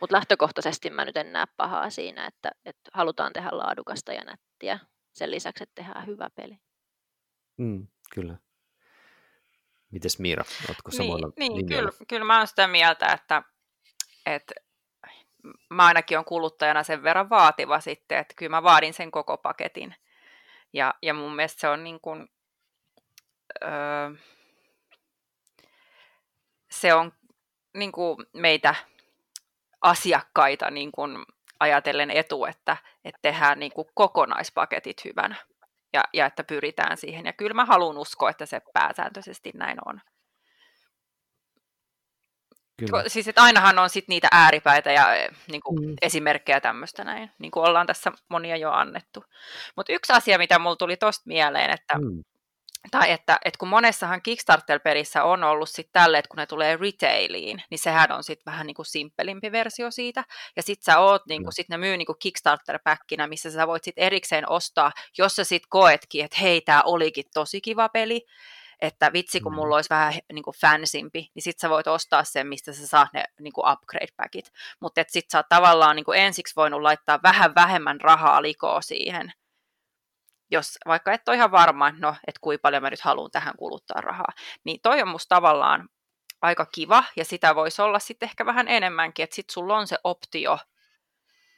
Mutta lähtökohtaisesti mä nyt en näe pahaa siinä, että, että halutaan tehdä laadukasta ja nättiä sen lisäksi, että tehdään hyvä peli. Mm, kyllä. Mites Miira, oletko samalla Niin, niin kyllä, kyllä mä oon sitä mieltä, että, että mä ainakin on kuluttajana sen verran vaativa sitten, että kyllä mä vaadin sen koko paketin. Ja, ja mun mielestä se on niin kuin, öö, se on niin kuin meitä asiakkaita niin kuin ajatellen etu, että, että tehdään niin kuin kokonaispaketit hyvänä ja, ja että pyritään siihen. Ja kyllä mä haluan uskoa, että se pääsääntöisesti näin on. Kyllä. Siis että ainahan on sit niitä ääripäitä ja eh, niin kuin mm. esimerkkejä tämmöistä näin, niin kuin ollaan tässä monia jo annettu. Mutta yksi asia, mitä mulla tuli tuosta mieleen, että mm tai että, että kun monessahan Kickstarter-pelissä on ollut sitten tälle, että kun ne tulee retailiin, niin sehän on sitten vähän niin kuin simppelimpi versio siitä. Ja sitten sä oot, niin kuin, sit ne myy niin kuin Kickstarter-päkkinä, missä sä voit sitten erikseen ostaa, jos sä sitten koetkin, että hei, tämä olikin tosi kiva peli, että vitsi, kun mulla olisi vähän niin kuin fansimpi, niin sit sä voit ostaa sen, mistä sä saat ne niin kuin upgrade-packit. Mutta sit sä oot tavallaan niin kuin ensiksi voinut laittaa vähän vähemmän rahaa likoa siihen, jos vaikka et ole ihan varma, no, että kuinka paljon mä nyt haluan tähän kuluttaa rahaa, niin toi on musta tavallaan aika kiva, ja sitä voisi olla sitten ehkä vähän enemmänkin, että sitten sulla on se optio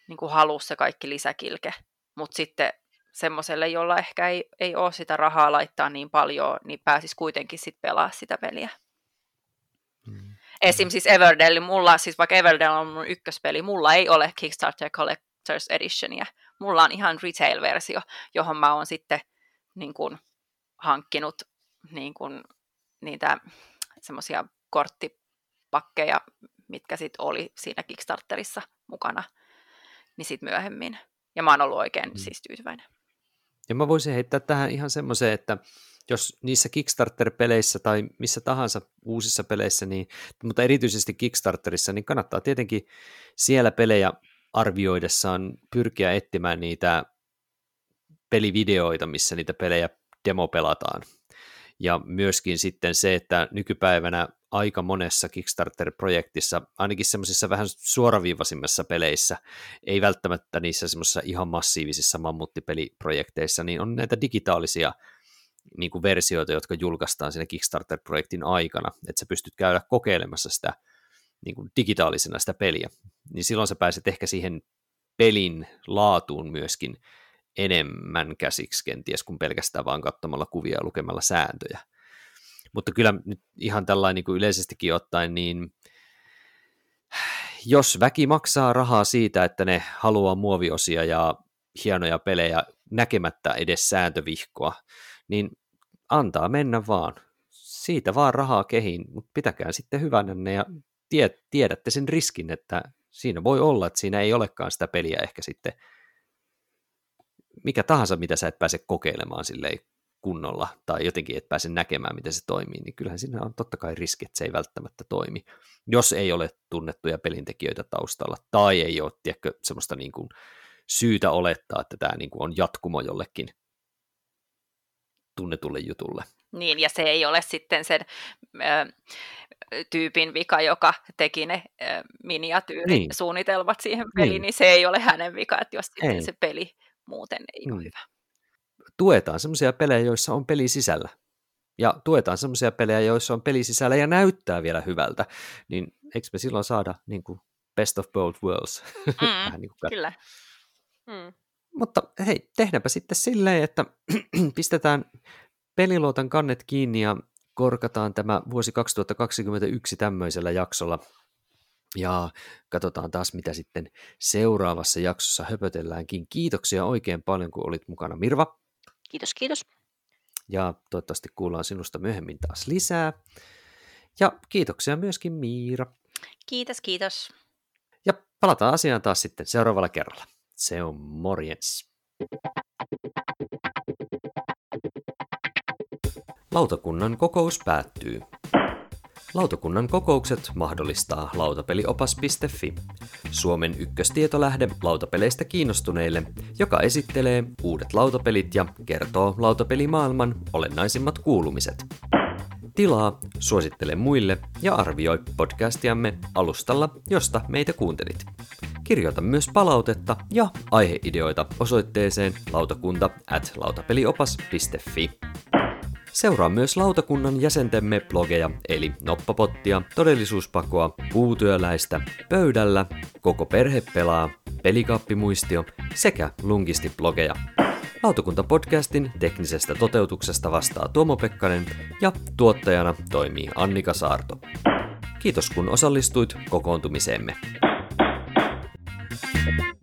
niin kuin halua se kaikki lisäkilke, mutta sitten semmoiselle, jolla ehkä ei, ei ole sitä rahaa laittaa niin paljon, niin pääsisi kuitenkin sitten pelaa sitä peliä. Mm. Esim. siis Everdell, mulla, siis vaikka Everdell on mun ykköspeli, mulla ei ole Kickstarter Collector's Editionia. Mulla on ihan retail-versio, johon mä oon sitten niin kuin, hankkinut niin kuin, niitä semmoisia korttipakkeja, mitkä sitten oli siinä Kickstarterissa mukana, niin sitten myöhemmin. Ja mä oon ollut oikein mm. siis tyytyväinen. Ja mä voisin heittää tähän ihan semmoiseen, että jos niissä Kickstarter-peleissä tai missä tahansa uusissa peleissä, niin, mutta erityisesti Kickstarterissa, niin kannattaa tietenkin siellä pelejä arvioidessaan pyrkiä etsimään niitä pelivideoita, missä niitä pelejä demopelataan. Ja myöskin sitten se, että nykypäivänä aika monessa Kickstarter-projektissa, ainakin semmoisissa vähän suoraviivaisimmissa peleissä, ei välttämättä niissä semmoisissa ihan massiivisissa mammuttipeliprojekteissa, niin on näitä digitaalisia niin kuin versioita, jotka julkaistaan siinä Kickstarter-projektin aikana, että sä pystyt käydä kokeilemassa sitä niin kuin digitaalisena sitä peliä, niin silloin sä pääset ehkä siihen pelin laatuun myöskin enemmän käsiksi kenties kuin pelkästään vaan katsomalla kuvia ja lukemalla sääntöjä. Mutta kyllä nyt ihan tällainen niin kuin yleisestikin ottaen, niin jos väki maksaa rahaa siitä, että ne haluaa muoviosia ja hienoja pelejä näkemättä edes sääntövihkoa, niin antaa mennä vaan. Siitä vaan rahaa kehiin, mutta pitäkää sitten hyvänänne ja tiedätte sen riskin, että siinä voi olla, että siinä ei olekaan sitä peliä ehkä sitten mikä tahansa, mitä sä et pääse kokeilemaan silleen kunnolla tai jotenkin et pääse näkemään, miten se toimii, niin kyllähän siinä on totta kai riski, että se ei välttämättä toimi, jos ei ole tunnettuja pelintekijöitä taustalla tai ei ole tiedätkö, semmoista niin kuin syytä olettaa, että tämä niin kuin on jatkumo jollekin tunnetulle jutulle. Niin, ja se ei ole sitten sen ö, tyypin vika, joka teki ne ö, miniatyyrisuunnitelmat niin. siihen peliin, niin. niin se ei ole hänen vika, että jos sitten se peli muuten ei mm. ole hyvä. Tuetaan semmoisia pelejä, joissa on peli sisällä. Ja tuetaan semmoisia pelejä, joissa on peli sisällä ja näyttää vielä hyvältä. Niin eikö me silloin saada niin kuin best of both worlds? [LAUGHS] Mm, niin kuin kyllä. Mm. Mutta hei, tehdäänpä sitten silleen, että [CLEARS THROAT] pistetään peliluotan kannet kiinni ja korkataan tämä vuosi 2021 tämmöisellä jaksolla ja katsotaan taas, mitä sitten seuraavassa jaksossa höpötelläänkin. Kiitoksia oikein paljon, kun olit mukana, Mirva. Kiitos, kiitos. Ja toivottavasti kuullaan sinusta myöhemmin taas lisää. Ja kiitoksia myöskin, Miira. Kiitos, kiitos. Ja palataan asiaan taas sitten seuraavalla kerralla. Se on morjens. Lautakunnan kokous päättyy. Lautakunnan kokoukset mahdollistaa lautapeliopas.fi, Suomen ykköstietolähde lautapeleistä kiinnostuneille, joka esittelee uudet lautapelit ja kertoo lautapelimaailman olennaisimmat kuulumiset. Tilaa, suosittele muille ja arvioi podcastiamme alustalla, josta meitä kuuntelit. Kirjoita myös palautetta ja aiheideoita osoitteeseen lautakunta at lautapeliopas.fi. Seuraa myös lautakunnan jäsentemme blogeja, eli Noppapottia, Todellisuuspakoa, Puutyöläistä, Pöydällä, Koko perhe pelaa, Pelikaappimuistio sekä Lungisti-blogeja. Lautakunta-podcastin teknisestä toteutuksesta vastaa Tuomo Pekkanen ja tuottajana toimii Annika Saarto. Kiitos kun osallistuit kokoontumiseemme. Bye.